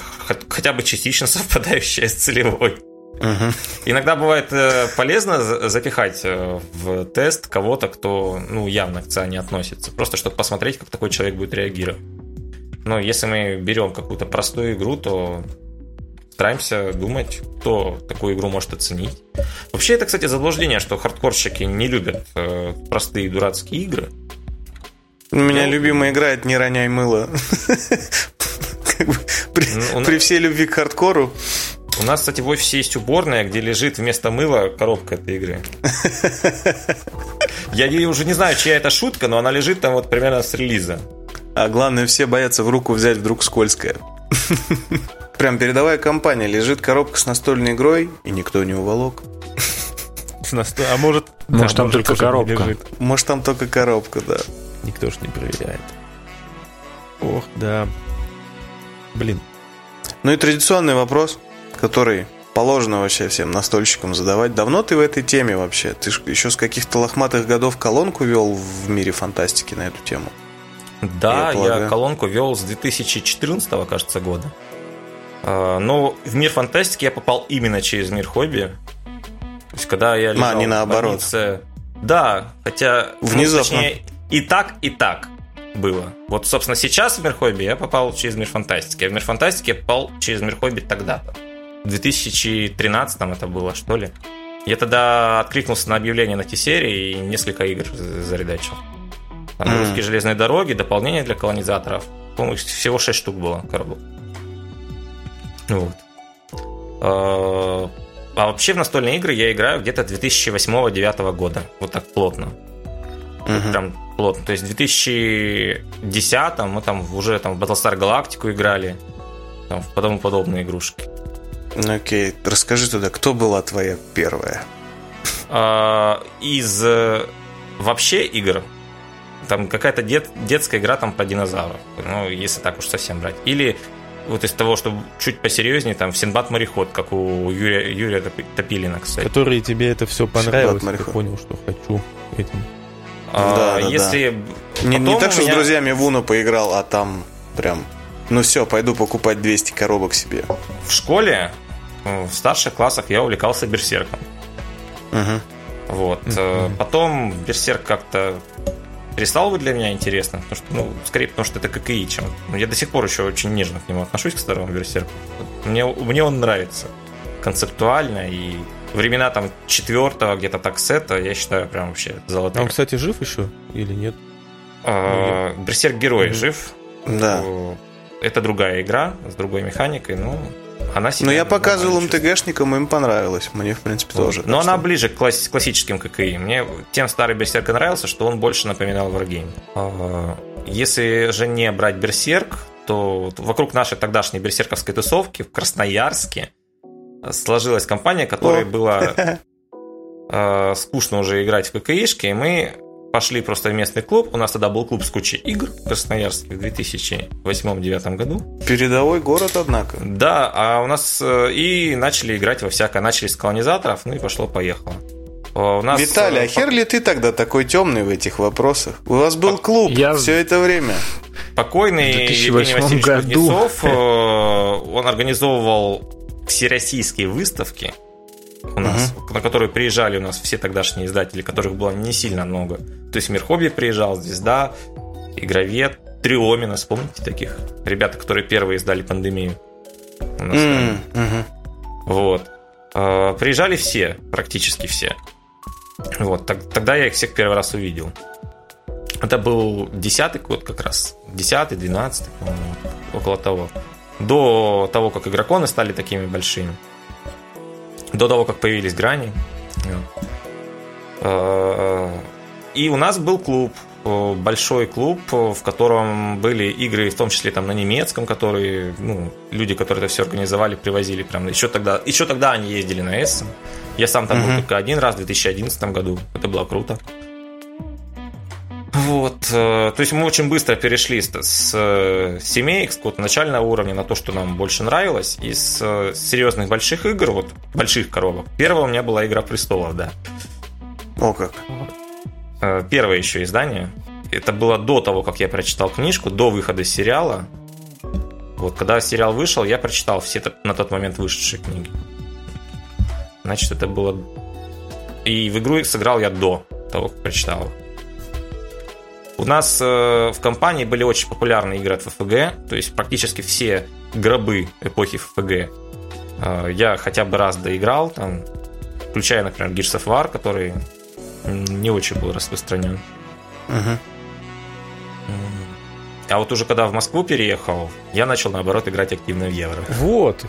C: хотя бы частично (laughs) совпадающая с целевой. Угу. Иногда бывает э, полезно запихать э, в тест кого-то, кто ну, явно к ЦА не относится. Просто чтобы посмотреть, как такой человек будет реагировать. Но если мы берем какую-то простую игру, то стараемся думать, кто такую игру может оценить. Вообще, это, кстати, заблуждение, что хардкорщики не любят э, простые дурацкие игры.
A: У меня ну, любимая игра это «Не роняй мыло». Ну, при всей любви к хардкору
C: у нас, кстати, в офисе есть уборная, где лежит вместо мыла коробка этой игры. Я уже не знаю, чья это шутка, но она лежит там вот примерно с релиза.
A: А главное, все боятся в руку взять вдруг скользкая. (laughs) Прям передовая компания, лежит коробка с настольной игрой, и никто не уволок.
D: А может...
B: Может, там только коробка.
A: Может, там только коробка, да.
D: Никто ж не проверяет. Ох, да. Блин.
A: Ну и традиционный вопрос который положено вообще всем настольщикам задавать. Давно ты в этой теме вообще? Ты ж еще с каких-то лохматых годов колонку вел в мире фантастики на эту тему? (laughs)
C: Да, я, я колонку вел с 2014, кажется, года. А, но в мир фантастики я попал именно через мир хобби. То есть, когда я
A: лежал а, не наоборот.
C: Больнице, да, хотя...
A: Ну, Внезапно. Ну,
C: точнее, и так, и так было. Вот, собственно, сейчас в мир хобби я попал через мир фантастики, а в мир фантастики я попал через мир хобби тогда-то. В 2013 это было, что ли. Я тогда откликнулся на объявление на T-серии и несколько игр заредачил. Там mm. русские железные дороги, дополнение для колонизаторов. По-моему, всего 6 штук было коробок. Вот. А, а вообще в настольные игры я играю где-то 2008-2009 года. Вот так плотно. Mm-hmm. Прям плотно. То есть в 2010 мы там уже там в Battlestar Galactica играли. Там, в тому подобные игрушки.
A: Окей, расскажи тогда, кто была твоя первая?
C: А, из э, вообще игр там какая-то дет, детская игра там про динозавров, ну, если так уж совсем брать. Или вот из того, что чуть посерьезнее, там, в Синбад мореход, как у Юрия, Юрия Топилина, кстати.
D: Который тебе это все понравилось, ты понял, что хочу этим.
C: А, да, да, если
A: да. Не, не так, что меня... с друзьями в Уну поиграл, а там прям ну все, пойду покупать 200 коробок себе.
C: В школе, э, в старших классах я увлекался берсерком. Угу. Вот. Угу. Потом берсерк как-то перестал быть для меня интересным, потому что, ну, скорее потому что это ККИ, чем... Ну, я до сих пор еще очень нежно к нему отношусь, к старому берсерку. Мне, мне он нравится концептуально и времена там четвертого где-то так сета, я считаю, прям вообще золотые.
D: А он, кстати, жив еще или нет?
C: А, Берсерк Герой жив.
A: Да
C: это другая игра с другой механикой, ну, она
A: Но я показывал МТГшникам, им понравилось. Мне, в принципе, вот. тоже.
C: Но она что... ближе к класс- классическим ККИ. Мне тем старый Берсерк нравился, что он больше напоминал Wargame. А, если же не брать Берсерк, то вокруг нашей тогдашней берсерковской тусовки в Красноярске сложилась компания, которой было а, (laughs) скучно уже играть в ККИшки, и мы пошли просто в местный клуб. У нас тогда был клуб с кучей игр в Красноярске в 2008-2009 году.
A: Передовой город, однако.
C: Да, а у нас э, и начали играть во всякое. Начали с колонизаторов, ну и пошло-поехало.
A: У нас... Виталий, а э, хер ли ты тогда такой темный в этих вопросах? У вас был клуб Я... все это время.
C: Покойный Евгений Васильевич году. Кузнецов, э, он организовывал всероссийские выставки у нас, uh-huh. на которые приезжали у нас все тогдашние издатели, которых было не сильно много. То есть Мир Хобби приезжал, Звезда, Игровед, Триомина, вспомните таких? Ребята, которые первые издали пандемию. У нас mm-hmm. Вот. А, приезжали все, практически все. Вот, тогда я их всех первый раз увидел. Это был десятый год как раз. Десятый, двенадцатый, по-моему, около того. До того, как игроконы стали такими большими до того, как появились грани. Э, и у нас был клуб, э, большой клуб, в котором были игры, в том числе там на немецком, которые, ну, люди, которые это все организовали, привозили прям. Еще тогда, еще тогда они ездили на Эссен. Я сам там угу. был только один раз в 2011 году. Это было круто. Вот, э, то есть мы очень быстро перешли с, с э, семей, с какого-то начального уровня на то, что нам больше нравилось. Из э, серьезных больших игр, вот больших коробок. Первая у меня была Игра престолов, да.
A: О как.
C: Первое еще издание. Это было до того, как я прочитал книжку, до выхода сериала. Вот, когда сериал вышел, я прочитал все на тот момент вышедшие книги. Значит, это было... И в игру сыграл я до того, как прочитал У нас э, в компании были очень популярные игры от ФФГ, то есть практически все гробы эпохи ФФГ э, я хотя бы раз доиграл, там, включая, например, Gears of War, который не очень был распространен. Uh-huh. А вот уже когда в Москву переехал, я начал, наоборот, играть активно в Евро.
D: Вот.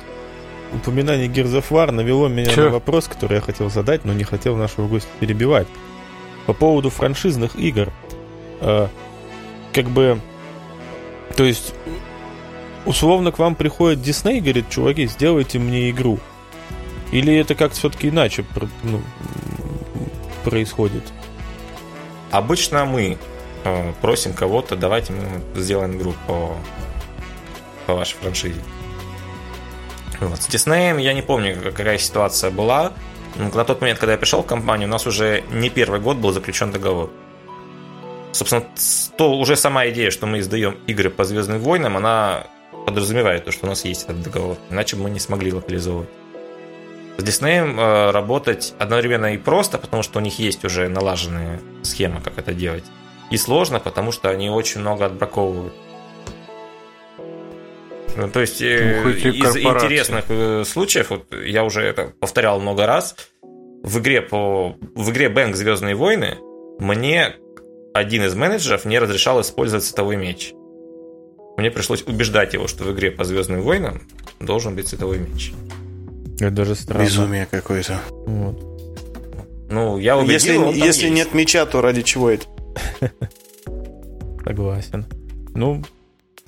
D: Упоминание Gears of War навело меня Че? на вопрос, который я хотел задать, но не хотел нашего гостя перебивать. По поводу франшизных игр. Э, как бы... То есть, условно к вам приходит Дисней и говорит, чуваки, сделайте мне игру. Или это как-то все-таки иначе ну, происходит?
C: Обычно мы Э, просим кого-то, давайте мы сделаем игру по, по вашей франшизе. Вот. С Disney я не помню, какая ситуация была. На тот момент, когда я пришел в компанию, у нас уже не первый год был заключен договор. Собственно, то уже сама идея, что мы издаем игры по Звездным войнам, она подразумевает то, что у нас есть этот договор. Иначе мы не смогли локализовывать. С Disney э, работать одновременно и просто, потому что у них есть уже налаженная схема, как это делать. И сложно, потому что они очень много отбраковывают. Ну, то есть э, ну, из интересных э, случаев, вот я уже это повторял много раз, в игре по в игре Бэнк Звездные войны мне один из менеджеров не разрешал использовать световой меч. Мне пришлось убеждать его, что в игре по Звездным войнам должен быть световой меч.
D: Это даже странно.
A: Безумие какое-то. Вот.
C: Ну, я убедил,
A: если, если нет меча, то ради чего это? (laughs)
D: Согласен. Ну,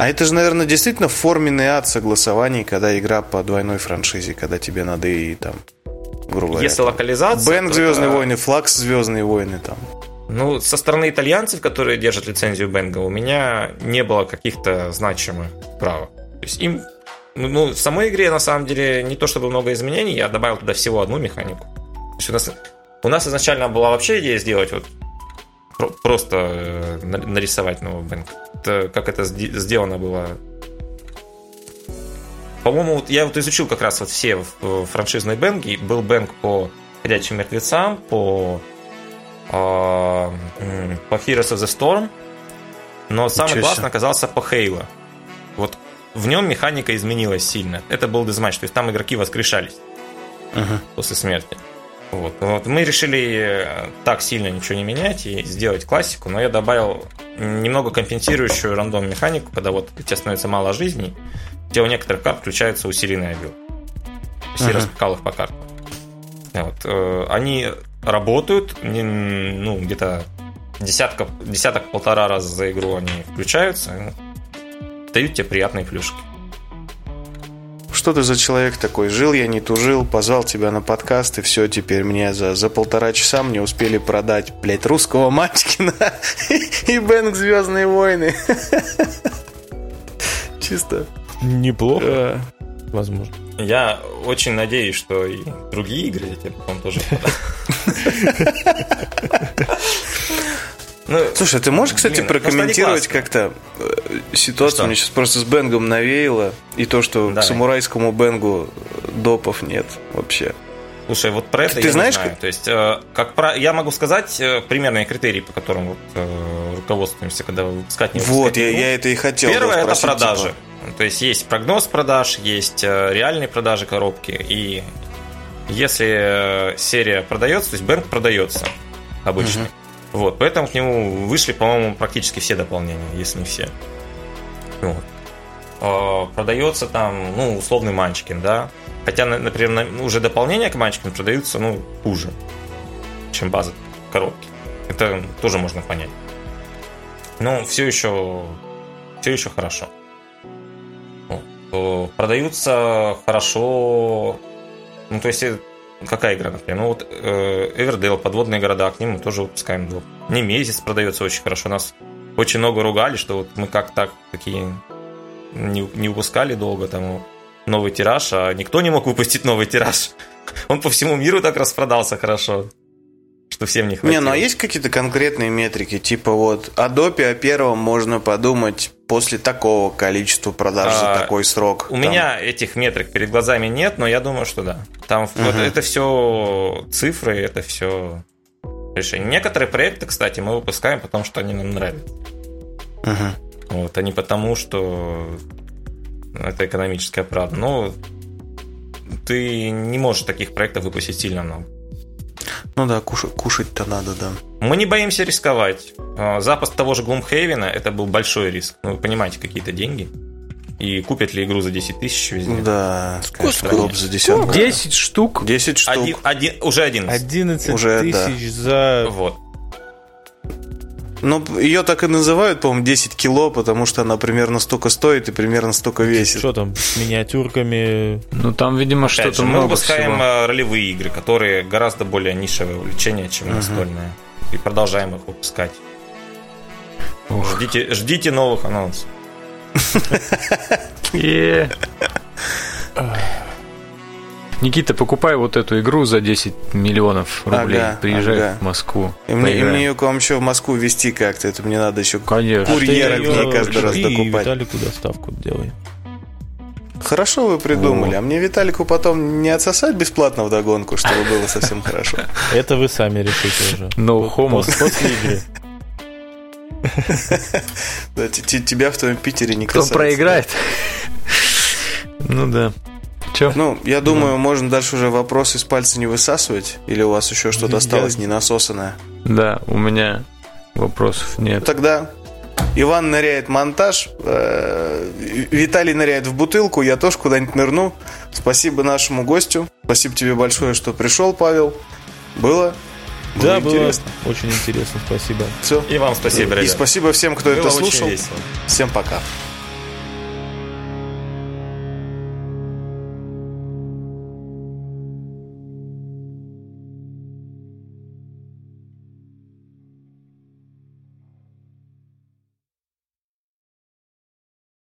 A: а это же, наверное, действительно форменный ад согласований, когда игра по двойной франшизе, когда тебе надо и там,
C: грубо говоря... Если локализация...
A: Бэнк Звездные это... войны, Флакс Звездные войны там.
C: Ну, со стороны итальянцев, которые держат лицензию Бенга, у меня не было каких-то значимых прав. То есть им... Ну, в самой игре, на самом деле, не то чтобы много изменений, я добавил туда всего одну механику. То есть у нас, у нас изначально была вообще идея сделать вот просто э, нарисовать новый бэнк. Это, как это сделано было. По-моему, я вот изучил как раз вот все франшизные бэнки. Был бэнк по ходячим мертвецам, по, по Heroes of the Storm. Но самый Ничего классный оказался по Halo. Вот в нем механика изменилась сильно. Это был дезматч, то есть там игроки воскрешались uh-huh. после смерти. Вот. вот. Мы решили э, так сильно ничего не менять и сделать классику, но я добавил немного компенсирующую рандом механику, когда вот у тебя становится мало жизней, у тебя у некоторых карт включается усиленный обил. То есть распекал их по картам. Вот. Э, они работают, ну, где-то десятка, десяток-полтора раза за игру они включаются, дают тебе приятные плюшки
A: что ты за человек такой? Жил я, не тужил, позвал тебя на подкаст, и все, теперь мне за, за полтора часа мне успели продать, блядь, русского Мачкина (laughs) и Бэнк Звездные войны. (laughs) Чисто.
D: Неплохо. Возможно.
C: Я очень надеюсь, что и другие игры я тебе потом тоже (laughs)
A: Ну, Слушай, ты можешь, кстати, блин, прокомментировать как-то э, ситуацию? Что? Мне сейчас просто с Бенгом навеяло. И то, что Давай. к самурайскому Бенгу допов нет вообще.
C: Слушай, вот про это ты, я знаешь, не знаю. То есть, э, как про... я могу сказать э, примерные критерии, по которым вот, руководствуемся, когда выпускать не
A: Вот, я, я это и хотел
C: Первое – это продажи. Типа... То есть, есть прогноз продаж, есть реальные продажи коробки. И если серия продается, то есть бэнк продается обычно. Угу. Вот, поэтому к нему вышли, по-моему, практически все дополнения, если не все. Вот. А, продается там, ну, условный Манчкин, да. Хотя, например, уже дополнения к Манчкину продаются, ну, хуже, чем база коробки. Это тоже можно понять. Но все еще, все еще хорошо. Вот. Продаются хорошо, ну, то есть Какая игра, например? Ну вот э, Эвердейл, подводные города, к ним мы тоже выпускаем двух. Не месяц продается очень хорошо. Нас очень много ругали, что вот мы как так такие не, не выпускали долго там новый тираж, а никто не мог выпустить новый тираж. (laughs) Он по всему миру так распродался хорошо. Что всем не хватило.
A: Не, ну а есть какие-то конкретные метрики? Типа вот о допе, о первом можно подумать после такого количества продаж а, за такой срок.
C: У там. меня этих метрик перед глазами нет, но я думаю, что да. Там угу. вот это все цифры, это все решение. Некоторые проекты, кстати, мы выпускаем, потому что они нам нравятся. Угу. Вот, а не потому, что это экономическая правда. Но ты не можешь таких проектов выпустить сильно много.
A: Ну да, кушать, кушать-то надо, да.
C: Мы не боимся рисковать. А, запуск того же Gloomhaven это был большой риск. Ну, вы понимаете, какие-то деньги. И купят ли игру за 10 тысяч везде?
A: Да, конечно, за десятку.
D: 10 штук?
A: 10 штук.
C: Один, один, уже 11.
D: 11 уже, тысяч да. за...
C: Вот.
A: Ну, ее так и называют, по-моему, 10 кило, потому что она примерно столько стоит и примерно столько весит.
D: Что там, с миниатюрками?
B: Ну, там, видимо, что-то
C: много Мы выпускаем всего. Э, ролевые игры, которые гораздо более нишевое увлечение, чем uh-huh. настольное. И продолжаем их выпускать. Ждите, ждите новых анонсов.
B: Никита, покупай вот эту игру за 10 миллионов рублей. Ага, Приезжай ага. в Москву.
A: И мне, и мне ее к вам еще в Москву везти как-то. Это мне надо еще Конечно. курьера к ней каждый раз докупать.
D: Виталику доставку делай.
A: Хорошо вы придумали. О. А мне Виталику потом не отсосать бесплатно в догонку, чтобы было совсем хорошо. (laughs)
D: Это вы сами решите уже.
B: No homo.
D: После игры. (laughs)
A: Тебя в твоем Питере не касается.
B: Кто проиграет? (laughs) Ну да.
A: Че? Ну, я думаю, ну. можно дальше уже вопросы из пальца не высасывать. Или у вас еще что-то осталось не насосанное?
B: Да, у меня вопросов нет.
A: Тогда Иван ныряет монтаж, э, Виталий ныряет в бутылку, я тоже куда-нибудь нырну. Спасибо нашему гостю. Спасибо тебе большое, что пришел, Павел. Было
D: было да, интересно. было очень интересно, спасибо.
A: Все.
C: И вам спасибо,
A: ребят. И спасибо всем, кто было это слушал. Всем пока.